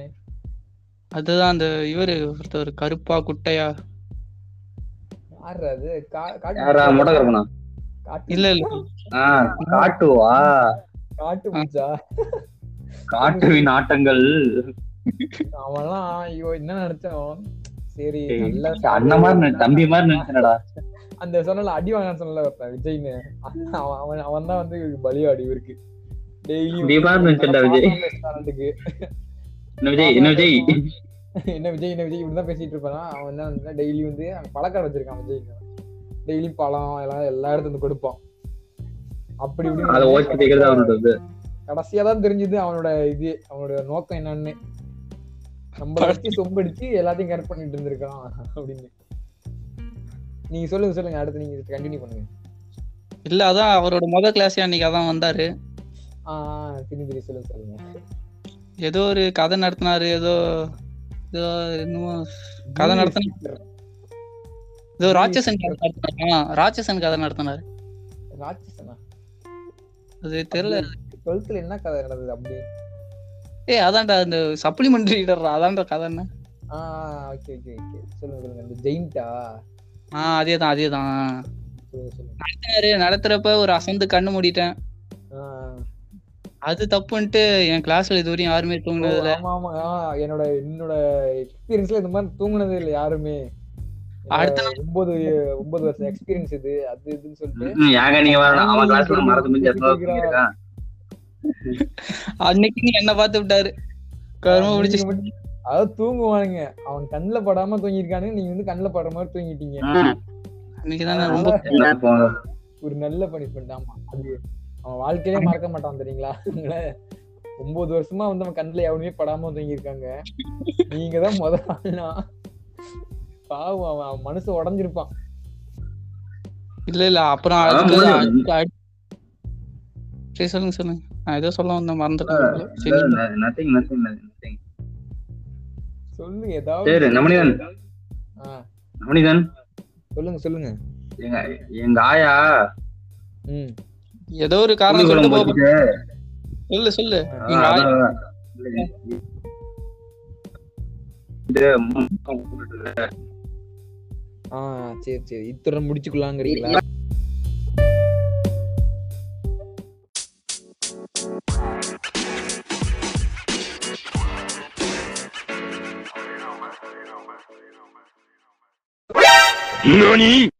அதுதான் அந்த இவரு ஒருத்தர் கருப்பா குட்டையா. யாரு அது? இல்ல இல்ல. ஆ காட்டுவா? காட்டு பூச்சா காட்டுவின் ஆட்டங்கள். அவன்லாம் ஐயோ என்ன நினைச்சோம் சரி நல்ல அண்ணன் மாதிரி தம்பி மாதிரி நினைச்சனடா. அந்த சொன்னல அடி வாங்க சொன்னல விஜய்னு. அவன் அவன் அவன் தான் வந்து பலியாடி இவருக்கு. விஜய் ரெஸ்டாரண்ட்டுக்கு என்ன விஜய் என்ன விஜய் என்ன விஜய் என்ன விஜய் இப்படிதான் பேசிட்டு இருப்பானா? அவன் என்ன வந்து டெய்லி வந்து பழக்கடை வச்சிருக்கான் விஜய் டெய்லி பழம் எல்லாம் எல்லா இடத்துல கொடுப்பான். அப்படி அதை இப்படி கடைசியா தான் தெரிஞ்சது அவனோட இது அவனோட நோக்கம் என்னன்னு. நம்மள வச்சு சொம்படிச்சு எல்லாத்தையும் கரெக்ட் பண்ணிட்டு இருந்திருக்கான் அப்படின்னு. நீங்க சொல்லுங்க சொல்லுங்க. அடுத்து நீங்க கண்டினியூ பண்ணுங்க. இல்ல அதான் அவரோட முத கிளாஸ் அன்னைக்கு அதான் வந்தாரு. திரும்பி திரும்பி சொல்லுங்க ஏதோ ஒரு கதை நடத்தினாரு ஏதோ ஏதோ என்னமோ கதை நடத்தின ஏதோ ராட்சசன் கதை நடத்தினாரு? ஆ, ராட்சசன் கதை நடத்தினாரு. ராட்சசனா? அது தெரியல. டுவெல்த்ல என்ன கதை நடந்தது அப்படி? ஏய் அதான்டா அந்த சப்ளிமெண்டரி ரீடர் அதான்டா கதை என்ன? ஆஹ் ஓகே ஓகே ஓகே சொல்லுங்க சொல்லுங்க அந்த ஜெயிண்டா ஆ அதேதான் அதேதான். நடத்தினாரு நடத்துறப்ப ஒரு அசந்து கண்ணு மூடிட்டேன். அது தப்புன்ட்டு என் கிளாஸ்ல இது வரையும் யாருமே தூங்குனது இல்ல ஆமா என்னோட என்னோட எக்ஸ்பீரியன்ஸ்ல இந்த மாதிரி தூங்குனதே இல்லை யாருமே. அடுத்த ஒன்பது ஒன்பது வருஷம் எக்ஸ்பீரியன்ஸ் இது அது இதுன்னு சொல்லிட்டு. ஏங்க நீங்க வரணும் அவன் கிளாஸ்ல மறந்து முடிஞ்சு எத்தனை வருஷம் பண்ணிருக்கான் அன்னைக்கு நீ என்ன பார்த்து விட்டாரு. கரும பிடிச்சி அதாவது தூங்குவானுங்க. அவன் கண்ணுல படாம தூங்கிருக்கானுங்க நீங்க வந்து கண்ணுல படுற மாதிரி தூங்கிட்டீங்க. ம், அன்னைக்கு தான் நான் ரொம்ப. ஒரு நல்ல பனிஷ்மெண்ட் ஆமா. அது அவன் வாழ்க்கையிலே மறக்க மாட்டான் தெரியுங்களா? ஒன்பது வருஷமா வந்து அவன் கண்ணுல எவனுமே படாம தூங்கியிருக்காங்க. நீங்க தான் முத ஆள்னா. பாவம் அவன் அவன் மனசு உடஞ்சிருப்பான். இல்ல இல்ல அப்புறம் சரி சொல்லுங்க சொல்லுங்க. நான் ஏதோ சொல்ல வந்தேன் மறந்துட்டேன். சொல்லுங்க ஏதாவது ஆ, நவனிதன் சொல்லுங்க சொல்லுங்க. எங்க எங்க ஆயா ம். ஏதோ ஒரு காரணம் வச்சுட்டு, சொல்லு சொல்லு. ஆ, சரி சரி. இத்துடன் முடிச்சுக்கலாங்கிறீங்களா?